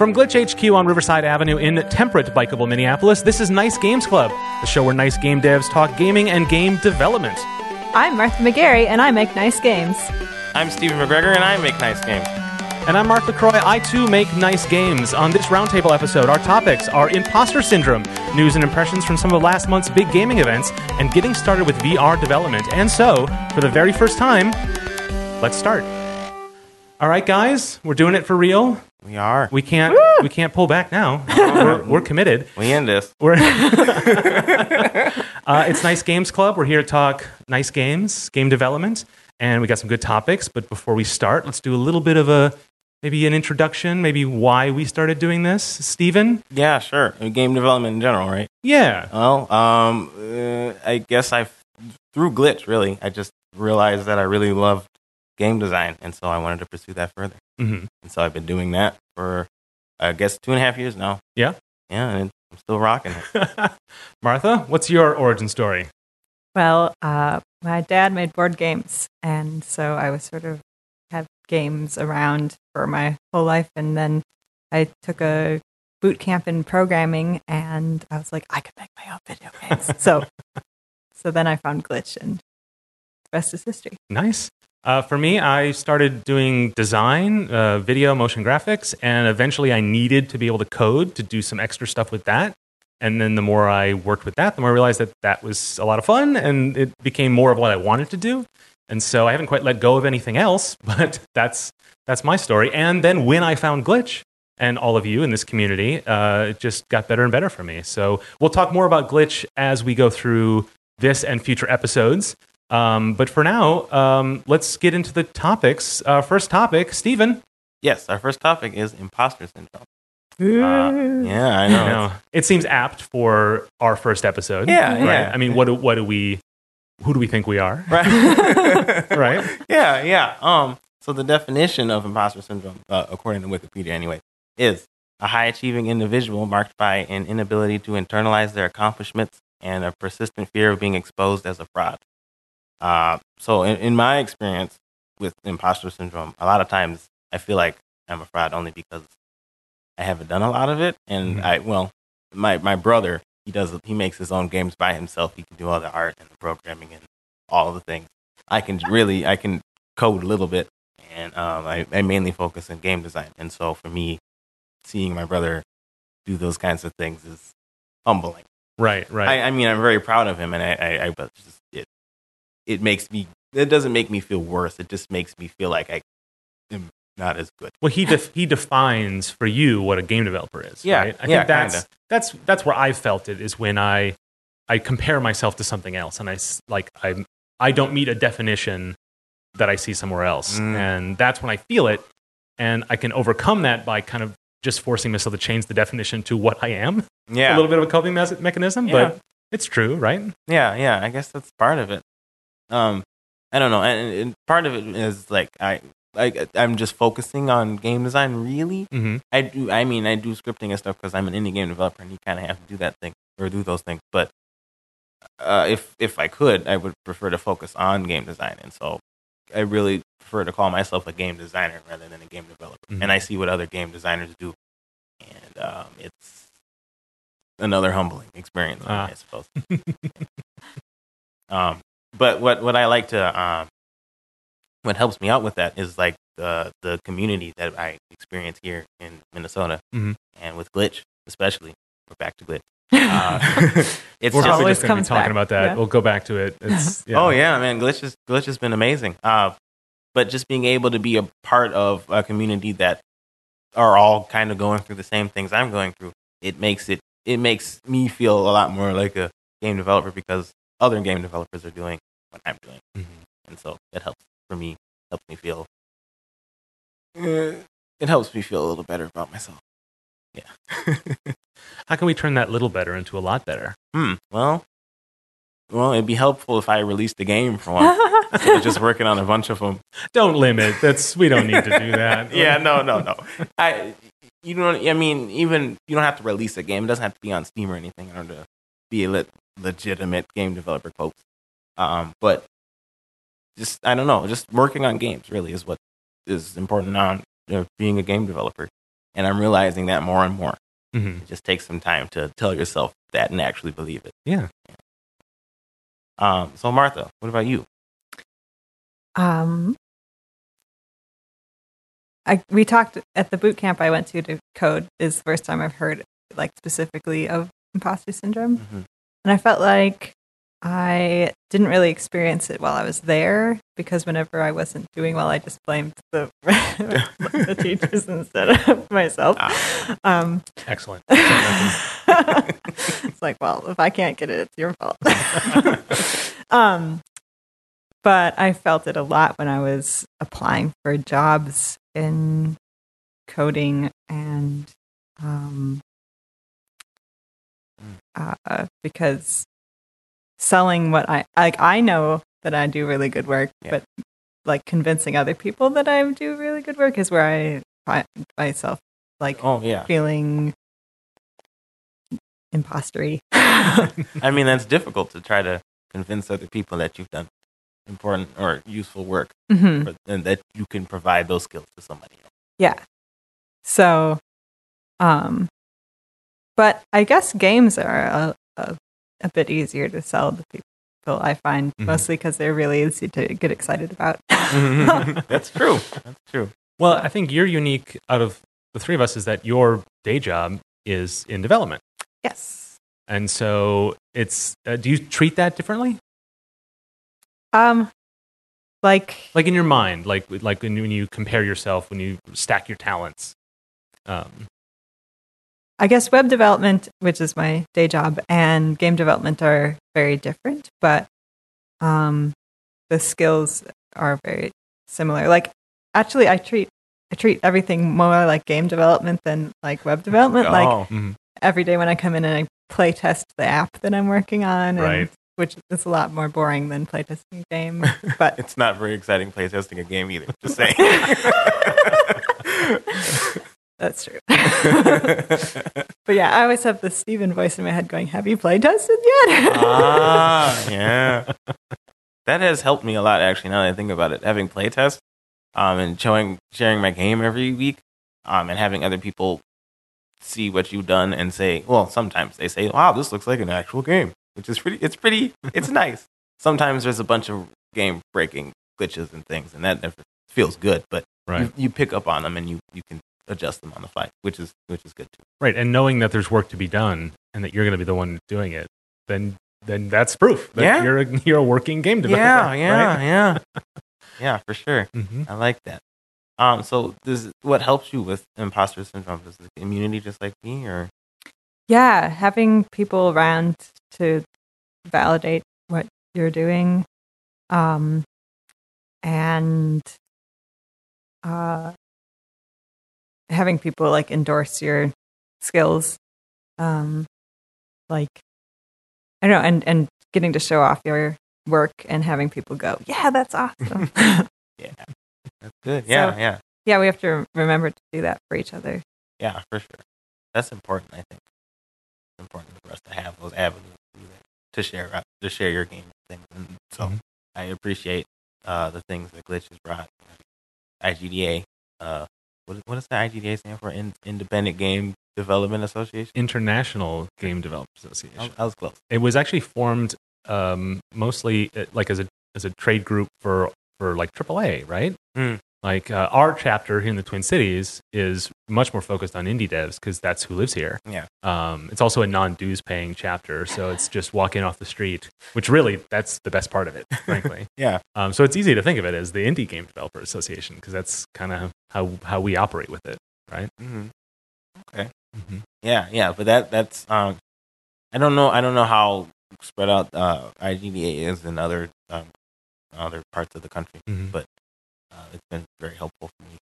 From Glitch HQ on Riverside Avenue in temperate, bikeable Minneapolis, this is Nice Games Club, the show where nice game devs talk gaming and game development. I'm Martha McGarry, and I make nice games. I'm Stephen McGregor, and I make nice games. And I'm Mark LaCroix. I too make nice games. On this roundtable episode, our topics are imposter syndrome, news and impressions from some of last month's big gaming events, and getting started with VR development. And so, for the very first time, let's start. All right, guys, we're doing it for real. We are. We can't we can't pull back now. we're, we're committed. We end this. We're uh, it's Nice Games Club. We're here to talk nice games, game development, and we got some good topics. But before we start, let's do a little bit of a maybe an introduction, maybe why we started doing this. Stephen? Yeah, sure. Game development in general, right? Yeah. Well, um, uh, I guess I through Glitch really, I just realized that I really loved game design, and so I wanted to pursue that further. hmm And so I've been doing that for, I guess, two and a half years now. Yeah. Yeah, and I'm still rocking it. Martha, what's your origin story? Well, uh, my dad made board games, and so I was sort of had games around for my whole life, and then I took a boot camp in programming, and I was like, I could make my own video games. so, so then I found Glitch, and the rest is history. Nice. Uh, for me, I started doing design, uh, video, motion graphics, and eventually I needed to be able to code to do some extra stuff with that. And then the more I worked with that, the more I realized that that was a lot of fun and it became more of what I wanted to do. And so I haven't quite let go of anything else, but that's, that's my story. And then when I found Glitch and all of you in this community, uh, it just got better and better for me. So we'll talk more about Glitch as we go through this and future episodes. Um, but for now, um, let's get into the topics. Uh, first topic, Stephen. yes, our first topic is imposter syndrome. Uh, yeah, I know. Know. It seems apt for our first episode. Yeah, right? yeah. I mean, what do, what do we, who do we think we are? Right. Right? yeah, yeah. Um, so the definition of imposter syndrome, uh, according to Wikipedia anyway, is a high achieving individual marked by an inability to internalize their accomplishments and a persistent fear of being exposed as a fraud. Uh, so in, in my experience with imposter syndrome, a lot of times I feel like I'm a fraud only because I haven't done a lot of it. And Mhm. I, well, my, my brother, he does, he makes his own games by himself. He can do all the art and the programming and all the things. I can really, I can code a little bit and um, I, I mainly focus on game design. And so for me, seeing my brother do those kinds of things is humbling. Right, right. I, I mean, I'm very proud of him, and I, I, I but just it, makes me. It doesn't make me feel worse. It just makes me feel like I am not as good. well, he def- he defines for you what a game developer is. Yeah, right? I yeah, think that's kinda. that's that's where I felt it is when I I compare myself to something else, and I like I I don't meet a definition that I see somewhere else, Mm. and that's when I feel it, and I can overcome that by kind of just forcing myself to change the definition to what I am. Yeah, A little bit of a coping mechanism, Yeah. but it's true, right? yeah, yeah. I guess that's part of it. Um, I don't know, and, and part of it is like I. Like I'm just focusing on game design. Really, hmm I do. I mean, I do scripting and stuff because I'm an indie game developer, and you kind of have to do that thing or do those things. But uh, if if I could, I would prefer to focus on game design, and so I really prefer to call myself a game designer rather than a game developer. Mhm. And I see what other game designers do, and um, it's another humbling experience, Ah. I suppose. um, but what what I like to um, what helps me out with that is like the the community that I experience here in Minnesota Mhm. and with Glitch especially. We're back to Glitch. Uh, it's We're just, probably always just going to be talking back, about that. yeah. We'll go back to it. It's, oh yeah, man, Glitch is Glitch has been amazing. Uh, but just being able to be a part of a community that are all kind of going through the same things I'm going through, it makes it it makes me feel a lot more like a game developer because other game developers are doing what I'm doing, Mhm. and so it helps for me, helps me feel. Uh, it helps me feel a little better about myself. Yeah. How can we turn that little better into a lot better? hmm. Well, well, it'd be helpful if I released the game for one. instead of just working on a bunch of them. Don't limit. That's we don't need to do that. yeah, no, no, no. I, you don't. I mean, even you don't have to release a game. It doesn't have to be on Steam or anything in order to be a le- legitimate game developer. Quotes. Um, but just I don't know. Just working on games really is what is important on uh, being a game developer. And I'm realizing that more and more. hmm It just takes some time to tell yourself that and actually believe it. Yeah. Um, so, Martha, what about you? Um, I we talked at the boot camp I went to to code is the first time I've heard like specifically of imposter syndrome, Mhm. and I felt like I didn't really experience it while I was there because whenever I wasn't doing well, I just blamed the the teachers instead of myself. Um, Excellent. it's like, well, if I can't get it, it's your fault. um, but I felt it a lot when I was applying for jobs in coding and um, uh, because selling what I like, I know that I do really good work, Yeah. but like convincing other people that I do really good work is where I find myself like Oh, yeah. feeling impostery. I mean, that's difficult to try to convince other people that you've done important or useful work hmm but, and that you can provide those skills to somebody else. Yeah. So, um, but I guess games are a, a, bit easier to sell to people. I find Mhm. mostly because they're really easy to get excited about. that's true. That's true. Well, I think you're unique out of the three of us is that your day job is in development. yes. And so it's, uh, do you treat that differently? Um, like Like in your mind, like, like when you compare yourself, when you stack your talents. Um, I guess web development, which is my day job, and game development are very different, but um, the skills are very similar. Like, actually, I treat I treat everything more like game development than like web development. Like oh, mhm. every day when I come in and I play test the app that I'm working on, and, Right. which is a lot more boring than play testing a game. But it's not very exciting playtesting a game either. Just saying. that's true. but yeah, I always have the Stephen voice in my head going, "Have you play tested yet?" ah, yeah. That has helped me a lot, actually. Now that I think about it, having playtests um, and showing, sharing my game every week, um, and having other people see what you've done and say, well, sometimes they say, "Wow, this looks like an actual game," which is pretty. It's pretty. It's nice. Sometimes there's a bunch of game breaking glitches and things, and that never feels good. But right. you, you pick up on them and you you can adjust them on the fly, which is which is good too. Right. And knowing that there's work to be done and that you're going to be the one doing it, then, then that's proof that Yeah. you're, a, you're a working game developer. Yeah, yeah, Right? yeah, yeah, for sure. hmm I like that. Um, so this what helps you with imposter syndrome? Is the community just like me, or yeah, having people around to validate what you're doing, um, and uh, having people like endorse your skills, um, like I don't know, and and getting to show off your work and having people go, yeah, that's awesome. yeah, that's good. Yeah, So- yeah, yeah, we have to remember to do that for each other. yeah, for sure. That's important. I think it's important for us to have those avenues to, do that, to share to share your game things. And so Mhm. I appreciate uh, the things that Glitch has brought. IGDA. Uh, what, what does the IGDA stand for? In, Independent Game Development Association. International Game Developers Association. I was, I was close. It was actually formed um, mostly uh, like as a as a trade group for for like AAA, right? Hmm. Like uh, our chapter here in the Twin Cities is much more focused on indie devs because that's who lives here. Yeah. Um, it's also a non-dues paying chapter, so it's just walking off the street, which really that's the best part of it, frankly. Yeah. Um, so it's easy to think of it as the Indie Game Developer Association because that's kind of how how we operate with it, right? hmm Mm-hmm. Yeah, yeah, but that that's um, I don't know, I don't know how spread out uh, IGDA is in other um, other parts of the country, Mhm. but it's been very helpful for me,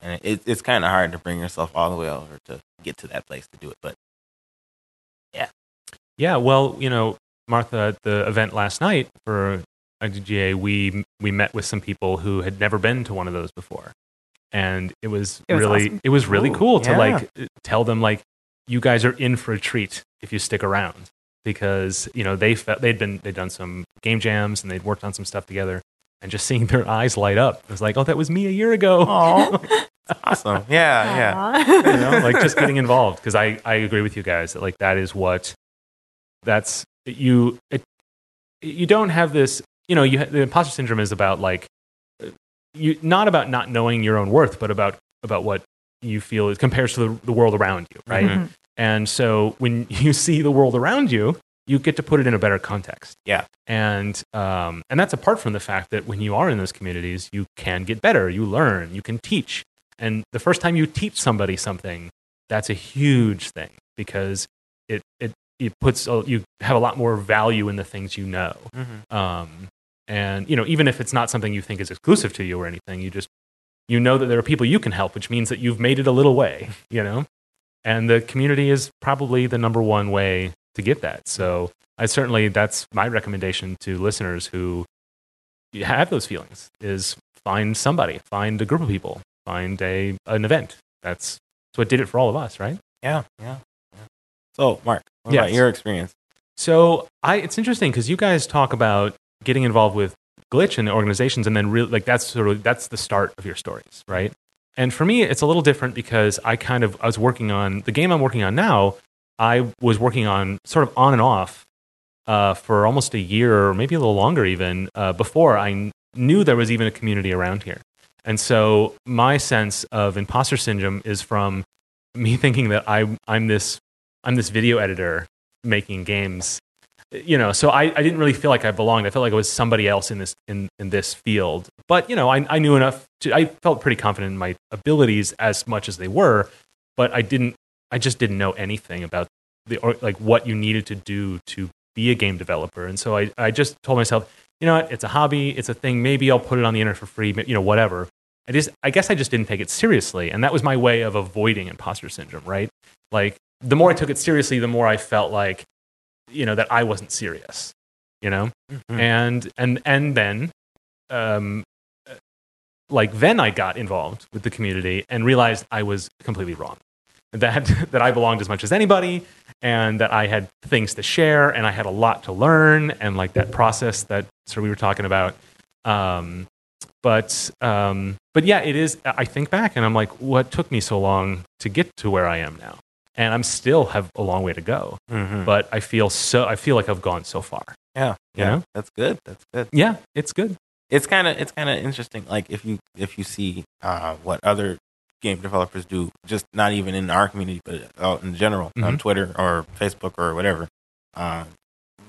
and it, it's kind of hard to bring yourself all the way over to get to that place to do it, but Yeah, yeah. well, you know, Martha, at the event last night for IGDA, we we met with some people who had never been to one of those before, and it was, It was really awesome. it was really Ooh, cool to yeah. like tell them like you guys are in for a treat if you stick around because you know they felt they'd been they'd done some game jams and they'd worked on some stuff together and just seeing their eyes light up it was like oh that was me a year ago awesome. Yeah, yeah. You know, like just getting involved because I, I agree with you guys that like that is what that's you it, you don't have this you know you the imposter syndrome is about like you not about not knowing your own worth but about about what you feel it compares to the, the world around you right Mhm. and so when you see the world around you you get to put it in a better context Yeah. and um, and that's apart from the fact that when you are in those communities you can get better you learn you can teach and the first time you teach somebody something that's a huge thing because it it it puts a, you have a lot more value in the things you know Mhm. um, and you know even if it's not something you think is exclusive to you or anything you just you know that there are people you can help which means that you've made it a little way you know and the community is probably the number one way to get that so i certainly that's my recommendation to listeners who have those feelings is find somebody find a group of people find a an event that's that's what did it for all of us right Yeah, yeah, yeah. So, Mark, what Yes. about your experience? So I, it's interesting because you guys talk about getting involved with glitch and organizations, and then really like that's sort of that's the start of your stories, right? And for me, it's a little different because I kind of I was working on the game I'm working on now. I was working on sort of on and off uh, for almost a year, or maybe a little longer, even uh, before I kn- knew there was even a community around here. And so my sense of imposter syndrome is from me thinking that I, I'm this I'm this video editor making games. You know so I, I didn't really feel like i belonged. I felt like i was somebody else in this in, in this field. But you know I, I knew enough to i felt pretty confident in my abilities as much as they were but i didn't i just didn't know anything about the or like what you needed to do to be a game developer. And so i, I just told myself you know what? It's a hobby. It's a thing. Maybe i'll put it on the internet for free you know whatever. I just i guess i just didn't take it seriously. And that was my way of avoiding imposter syndrome right? Like the more i took it seriously the more i felt like you know that i wasn't serious you know? Mhm. and and and then um like then i got involved with the community and realized i was completely wrong that that i belonged as much as anybody and that i had things to share and i had a lot to learn and like that process that sort of we were talking about um but um but yeah it is i think back and i'm like what took me so long to get to where i am now and i'm still have a long way to go Mhm. but i feel so i feel like i've gone so far Yeah, You yeah, know? that's good. That's good. yeah it's good It's kind of it's kind of interesting. Like if you if you see uh, what other game developers do, just not even in our community, but out in general on Mhm. Twitter or Facebook or whatever, uh,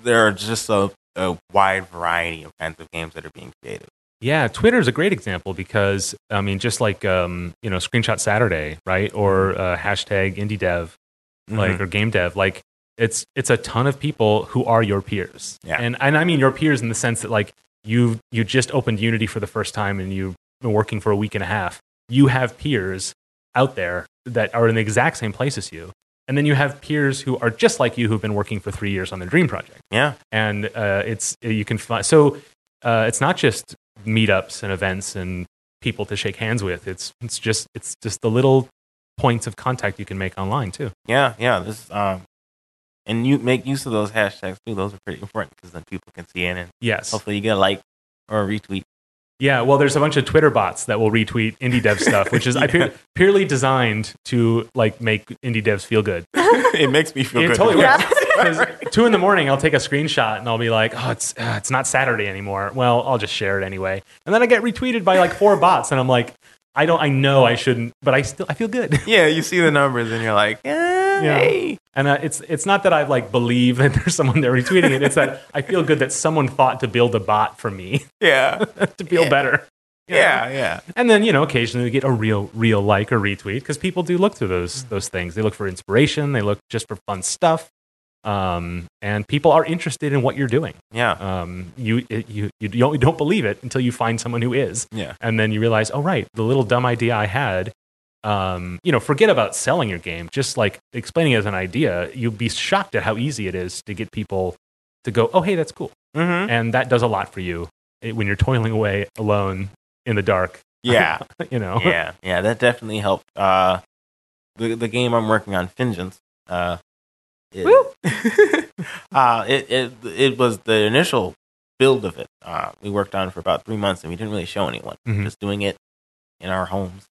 there are just a, a wide variety of kinds of games that are being created. Yeah, Twitter is a great example because I mean, just like um, you know, Screenshot Saturday, right, or uh, hashtag Indie Dev, like Mhm. or Game Dev, like it's it's a ton of people who are your peers, Yeah. and and I mean your peers in the sense that like you you just opened Unity for the first time and you've been working for a week and a half. You have peers out there that are in the exact same place as you, and then you have peers who are just like you who've been working for three years on the Dream Project yeah, and uh, it's you can find so uh, it's not just meetups and events and people to shake hands with it's it's just it's just the little points of contact you can make online too yeah, yeah. This um, and you make use of those hashtags too. Those are pretty important because then people can see it and yes hopefully you get a like or a retweet. Yeah well there's a bunch of twitter bots that will retweet indie dev stuff which is I pure, purely designed to like make indie devs feel good it makes me feel it good. totally Yeah. works. 'Cause two in the morning, I'll take a screenshot and I'll be like, "Oh, it's uh, it's not Saturday anymore." Well, I'll just share it anyway, and then I get retweeted by like four bots, and I'm like, "I don't, I know I shouldn't, but I still, I feel good." yeah, you see the numbers and you're like, eh, Yeah. hey. And uh, it's it's not that I like believe that there's someone there retweeting it. It's that I feel good that someone thought to build a bot for me yeah, to feel Yeah. better. You know? yeah, yeah. And then you know, occasionally we get a real, real like or retweet because people do look through those those things. They look for inspiration. They look just for fun stuff. Um, and people are interested in what you're doing. Yeah, Um, you it, you you don't, don't believe it until you find someone who is, yeah, and then you realize, oh right, the little dumb idea I had. Um, you know, forget about selling your game. Just like explaining it as an idea, you'll be shocked at how easy it is to get people to go, oh hey, that's cool, mm-hmm. and that does a lot for you eh, when you're toiling away alone in the dark. yeah, You know, yeah, yeah. That definitely helped. Uh, the the game I'm working on, Vengeance. Uh, it, uh, it it it was the initial build of it. Uh, we worked on it for about three months, and we didn't really show anyone. Mhm. Just doing it in our homes.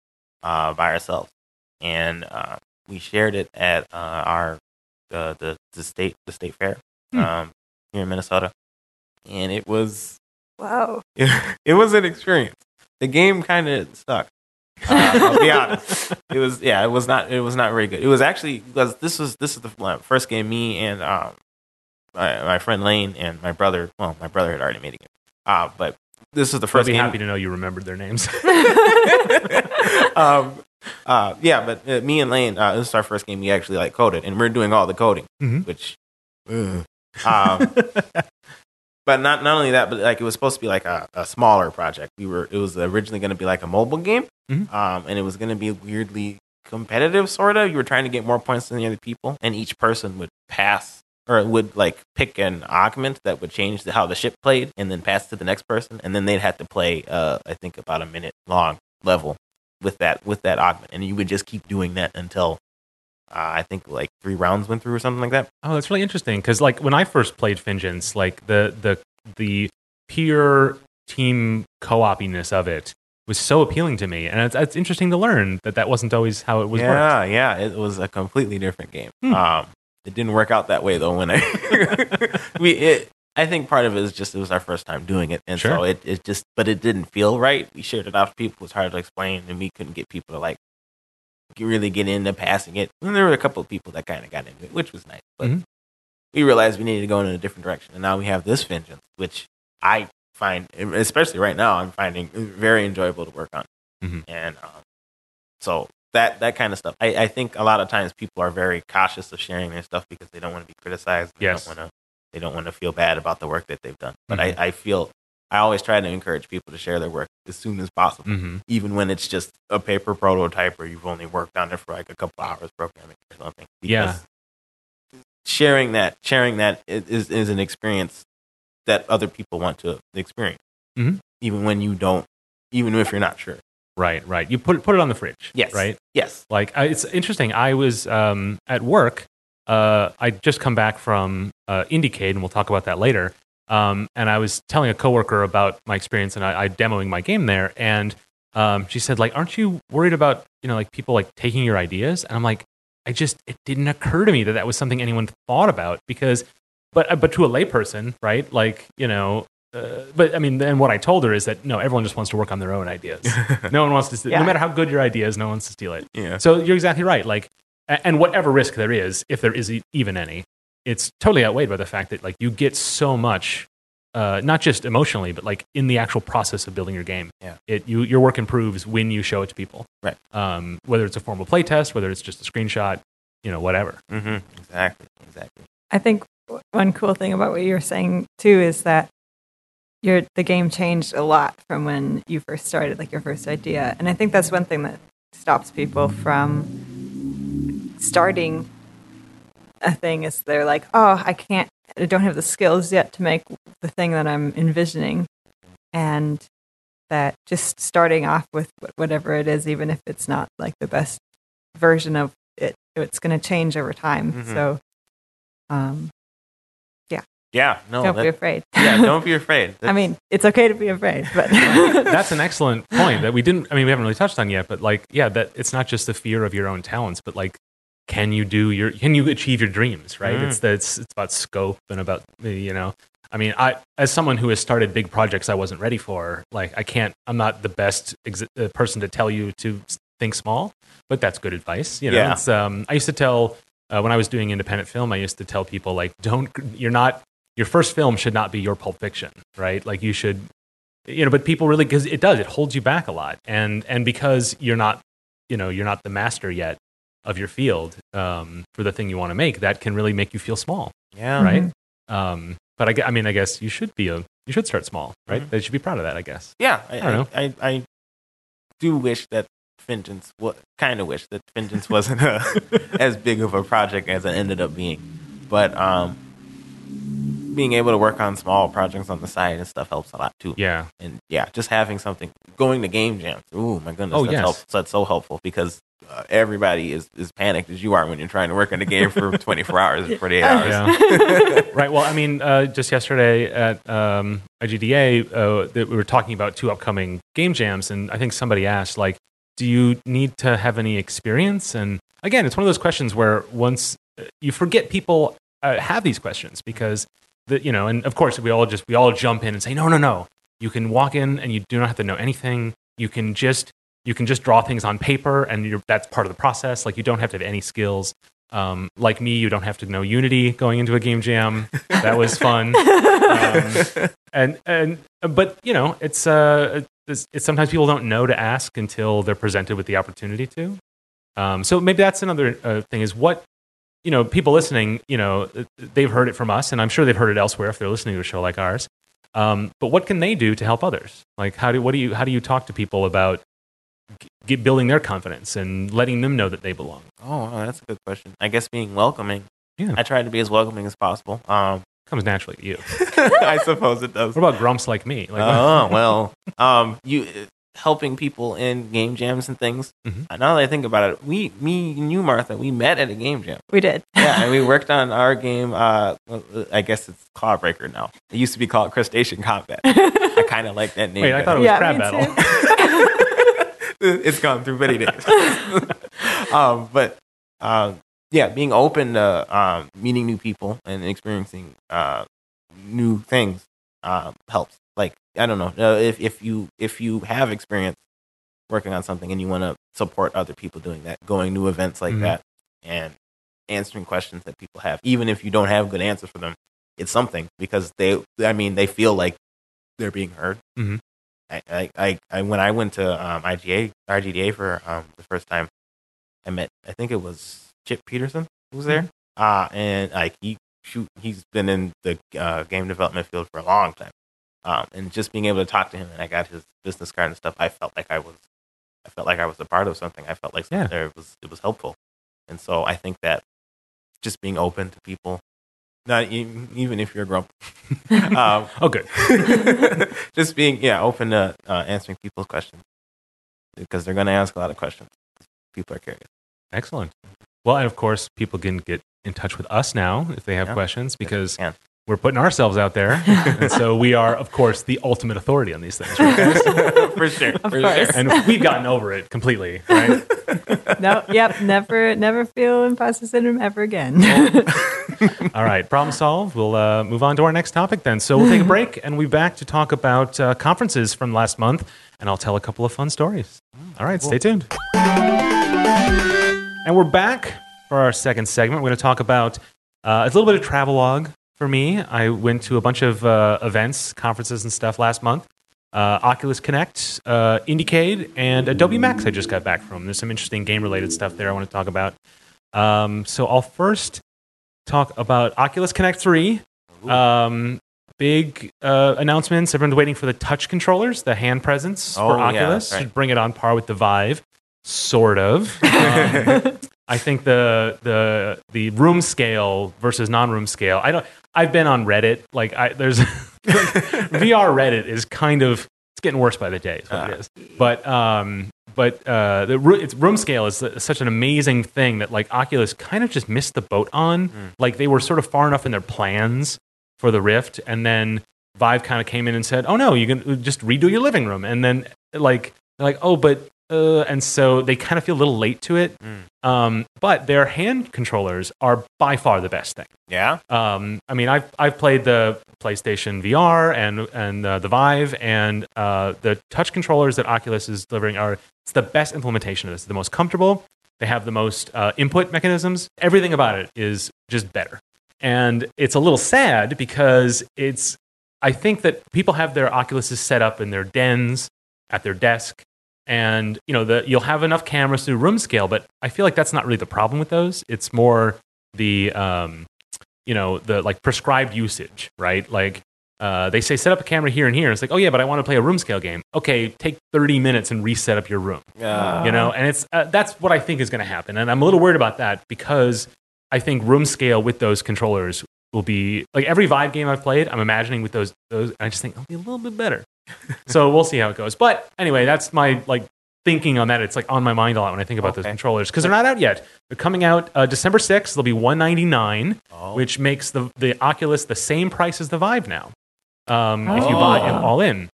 uh, by ourselves, and uh, we shared it at uh, our uh, the the state the state fair Hmm. um, here in Minnesota, and it was Wow. it, it was an experience. The game kind of sucked. Uh, I'll be honest. It was yeah. It was not. It was not very good. It was actually because this was this is the first game me and um, my, my friend Lane and my brother. Well, my brother had already made a game. Uh, but this is the I'd first be game. happy to know you remembered their names. um, uh, yeah, but uh, me and Lane, uh, this is our first game. We actually like coded, and we're doing all the coding, Mhm. which. Um, but not not only that, but like it was supposed to be like a, a smaller project. We were it was originally going to be like a mobile game, Mhm. um, and it was going to be weirdly competitive, sort of. You were trying to get more points than the other people, and each person would pass or would like pick an augment that would change the, how the ship played, and then pass to the next person, and then they'd have to play, uh, I think, about a minute long level with that with that augment, and you would just keep doing that until. Uh, I think like three rounds went through or something like that. Oh, that's really interesting because like when I first played Vengeance, like the the the pure team co-opiness of it was so appealing to me, and it's, it's interesting to learn that that wasn't always how it was worked. yeah, yeah, it was a completely different game. Hmm. Um, it didn't work out that way though. When I we, it, I think part of it is just it was our first time doing it, and so it, it just, but it didn't feel right. We shared it off to people; it was hard to explain, and we couldn't get people to like really get into passing it. And there were a couple of people that kind of got into it, which was nice. But Mhm. we realized we needed to go in a different direction, and now we have this vengeance, which I find, especially right now, I'm finding very enjoyable to work on, Mhm. and um, so that that kind of stuff. I, I think a lot of times people are very cautious of sharing their stuff because they don't want to be criticized. They Yes. don't want to. They don't want to feel bad about the work that they've done. But Mhm. I, I feel I always try to encourage people to share their work as soon as possible, hmm even when it's just a paper prototype or you've only worked on it for like a couple hours programming or something. Yeah. Sharing that sharing that is, is an experience that other people want to experience, Mhm. even when you don't, even if you're not sure. Right, right. You put put it on the fridge. Yes. Right. Yes. Like I, it's interesting. I was um, at work. Uh, I just come back from uh, IndieCade, and we'll talk about that later. Um, and I was telling a coworker about my experience, and I, I demoing my game there, and um, she said, like, aren't you worried about you know like people like taking your ideas? And I'm like, I just it didn't occur to me that that was something anyone thought about because, but but to a layperson, right? Like you know. Uh, but I mean, then what I told her is that no, everyone just wants to work on their own ideas. no one wants to, st- Yeah. no matter how good your idea is, no one wants to steal it. Yeah. So you're exactly right. Like, and whatever risk there is, if there is e- even any, it's totally outweighed by the fact that like you get so much, uh, not just emotionally, but like in the actual process of building your game. Yeah. It you your work improves when you show it to people. Right. Um, whether it's a formal play test, whether it's just a screenshot, you know, whatever. hmm Exactly. Exactly. I think one cool thing about what you were saying too is that your the game changed a lot from when you first started, like your first idea. And I think that's one thing that stops people from starting a thing is they're like, oh, I can't, I don't have the skills yet to make the thing that I'm envisioning, and that just starting off with whatever it is, even if it's not like the best version of it, it's going to change over time. Mhm. So, um, yeah. Yeah. No. don't that- be afraid. yeah. Don't be afraid. I mean, it's okay to be afraid, but That's an excellent point that we didn't. I mean, we haven't really touched on yet. But like, yeah, that it's not just the fear of your own talents, but like, can you do your? Can you achieve your dreams? Right. Mm. It's that it's it's about scope and about you know. I mean, I as someone who has started big projects I wasn't ready for, like I can't. I'm not the best ex- uh, person to tell you to think small, but that's good advice. You know, Yeah. it's, um, I used to tell uh, when I was doing independent film, I used to tell people like, don't. You're not. Your first film should not be your Pulp Fiction, right? Like you should you know but people really because it does it holds you back a lot and and because you're not you know you're not the master yet of your field um, for the thing you want to make that can really make you feel small yeah. Right um, but I, I mean i guess you should be a you should start small right Mhm. they should be proud of that i guess Yeah, I, I don't know. I, I, I do wish that Vengeance, what kind of wish that Vengeance wasn't a, as big of a project as it ended up being, but um, being able to work on small projects on the side and stuff helps a lot too. yeah And yeah, just having something going to game jams. Ooh, my goodness, Oh, that's, yes. help, that's so helpful because uh, everybody is as panicked as you are when you're trying to work on a game for 24 hours or 48 hours. yeah right well i mean uh, just yesterday at um, igda uh, that we were talking about two upcoming game jams and i think somebody asked like do you need to have any experience? And again, it's one of those questions where once uh, you forget people uh, have these questions because the, you know, and of course we all just we all jump in and say, no, no, no. You can walk in and you do not have to know anything. You can just you can just draw things on paper, and you're, that's part of the process. Like you don't have to have any skills. Um, like me, you don't have to know Unity going into a game jam. That was fun. um, and and but you know, it's uh, it's, it's sometimes people don't know to ask until they're presented with the opportunity to. Um, so maybe that's another uh, thing is what you know people listening you know they've heard it from us and i'm sure they've heard it elsewhere if they're listening to a show like ours um, but what can they do to help others like how do what do you how do you talk to people about g- building their confidence and letting them know that they belong Oh, that's a good question. I guess being welcoming. Yeah. I try to be as welcoming as possible. Um, comes naturally to you I suppose it does. what about grumps like me like oh well, um, you helping people in game jams and things. Mhm. Now that I think about it, we, me and you, Martha, we met at a game jam. We did. Yeah, and we worked on our game. Uh, I guess it's Clawbreaker now. It used to be called Crustacean Combat. I kind of like that name. wait i thought it was Yeah, crab battle it's gone through many days. um, but um, yeah, being open to um, meeting new people and experiencing uh, new things uh, helps. Like I don't know if if you if you have experience working on something and you want to support other people doing that, going to events like Mhm. that and answering questions that people have, even if you don't have good answers for them, it's something because they I mean they feel like they're being heard. Mhm. I, I, I, when I went to um, IGA RGDA for um, the first time, I met I think it was Chip Peterson who was there, uh, and like he shoot he's been in the uh, game development field for a long time, um, and just being able to talk to him and I got his business card and stuff, I felt like I was I felt like I was a part of something. I felt like Yeah. there was it was helpful, and so I think that just being open to people. Not even, even if you're a grump, um, oh good just being yeah open to uh, answering people's questions because they're going to ask a lot of questions people are curious excellent well and of course people can get in touch with us now if they have Yeah. questions because Yes, we're putting ourselves out there and so we are of course the ultimate authority on these things right? for sure Of for course. sure. and we've gotten over it completely right no, yep, never, never feel imposter syndrome ever again. all right problem solved we'll uh, move on to our next topic then so we'll take a break and we'll be back to talk about uh, conferences from last month and i'll tell a couple of fun stories all right stay tuned and we're back for our second segment we're going to talk about uh, a little bit of travelogue for me i went to a bunch of uh, events conferences and stuff last month uh, Oculus Connect, uh, Indiecade, and Adobe Max. I just got back from. There's some interesting game-related stuff there I want to talk about. Um, so I'll first talk about Oculus Connect 3. Um, big uh, announcements. Everyone's waiting for the touch controllers, the hand presence Oh, for yeah, Oculus. right. Should bring it on par with the Vive, sort of. Um, I think the the the room scale versus non-room scale. I don't. I've been on Reddit. Like, I there's like, VR Reddit is kind of it's getting worse by the day. Is what Ah. it is. But um, but uh, the it's room scale is such an amazing thing that like Oculus kind of just missed the boat on. Like they were sort of far enough in their plans for the Rift, and then Vive kind of came in and said, "Oh no, you can just redo your living room," and then like they're like, "Oh, but." Uh, and so they kind of feel a little late to it, um, but their hand controllers are by far the best thing. yeah Um, I mean, I've I've played the PlayStation VR and and uh, the Vive, and uh, the touch controllers that Oculus is delivering are it's the best implementation of this. The most comfortable. They have the most uh, input mechanisms. Everything about it is just better, and it's a little sad because it's. I think that people have their Oculuses set up in their dens, at their desk, and you know the, you'll have enough cameras through room scale, but I feel like that's not really the problem with those. It's more the um, you know the like prescribed usage right? Like uh, they say set up a camera here and here. It's like oh yeah but i want to play a room scale game. Okay take 30 minutes and reset up your room. Yeah. You know and it's uh, that's what i think is going to happen. And i'm a little worried about that because i think room scale with those controllers will be like every Vive game i've played i'm imagining with those those i just think it'll be a little bit better so we'll see how it goes but anyway that's my like thinking on that it's like on my mind a lot when i think about those Okay. controllers because they're not out yet they're coming out uh, december 6th they'll be 199 Oh. which makes the, the oculus the same price as the vive now um, if you Oh. buy it all in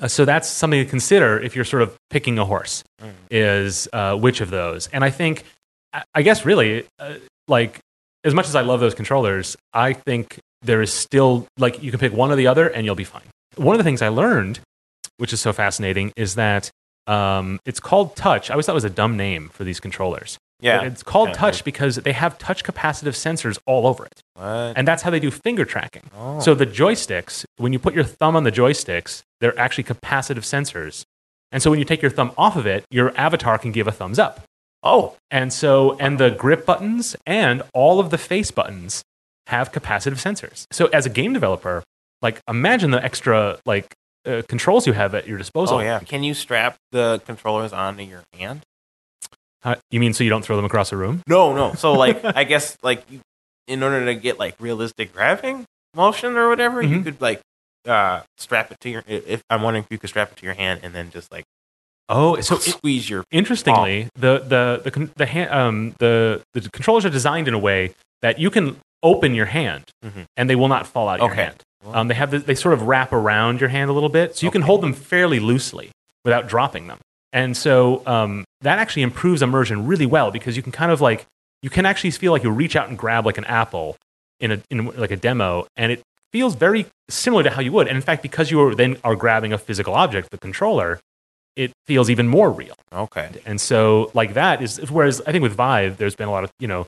Uh, so that's something to consider if you're sort of picking a horse. Mm. Is uh, which of those? And I think, I- I guess, really, uh, like as much as I love those controllers, I think there is still like you can pick one or the other and you'll be fine. One of the things I learned, which is so fascinating, is that um, it's called touch. I always thought it was a dumb name for these controllers. Yeah. But it's called touch because they have touch capacitive sensors all over it. What? And that's how they do finger tracking. Oh. So the joysticks, when you put your thumb on the joysticks, they're actually capacitive sensors. And so when you take your thumb off of it, your avatar can give a thumbs up. oh, And so, and the grip buttons and all of the face buttons have capacitive sensors. So as a game developer, like imagine the extra like uh, controls you have at your disposal. oh yeah. Can you strap the controllers onto your hand? Uh, you mean so you don't throw them across the room? No, no. So like, I guess like you, in order to get like realistic grabbing motion or whatever, you Mhm. could like uh, strap it to your. If I'm wondering if you could strap it to your hand and then just like Oh, so it, squeeze your. interestingly, the the the con- the, hand, um, the the controllers are designed in a way that you can open your hand Mhm. and they will not fall out of your hand. Um, they have the, they sort of wrap around your hand a little bit, so you can hold them fairly loosely without dropping them. And so um, that actually improves immersion really well because you can kind of like you can actually feel like you reach out and grab like an apple in a in like a demo, and it feels very similar to how you would. And in fact, because you are then are grabbing a physical object, the controller, it feels even more real. Okay. And so, like that is whereas I think with Vive, there's been a lot of you know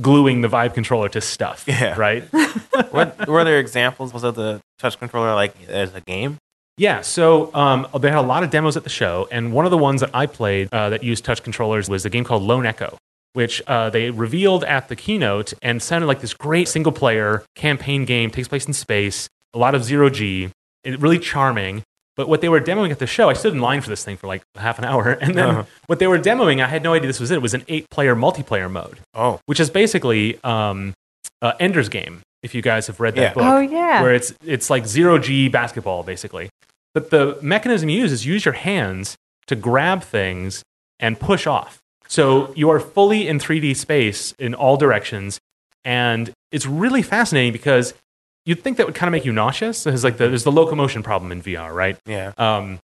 gluing the Vive controller to stuff. Yeah. Right. what were there examples? Was of the touch controller like as a game? Yeah. So um, they had a lot of demos at the show, and one of the ones that I played uh, that used touch controllers was a game called Lone Echo, which uh, they revealed at the keynote and sounded like this great single player campaign game. Takes place in space. A lot of zero G. It, really charming. But what they were demoing at the show, I stood in line for this thing for like half an hour, and then Uh-huh. what they were demoing, I had no idea this was it. It was an eight-player multiplayer mode. Oh, which is basically um, uh, Ender's Game. If you guys have read that Yeah. book, Oh, yeah. where it's it's like zero G basketball basically. But the mechanism you use is use your hands to grab things and push off. So you are fully in 3D space in all directions, and it's really fascinating because you'd think that would kind of make you nauseous. There's like the, there's the locomotion problem in VR, right? yeah. Um,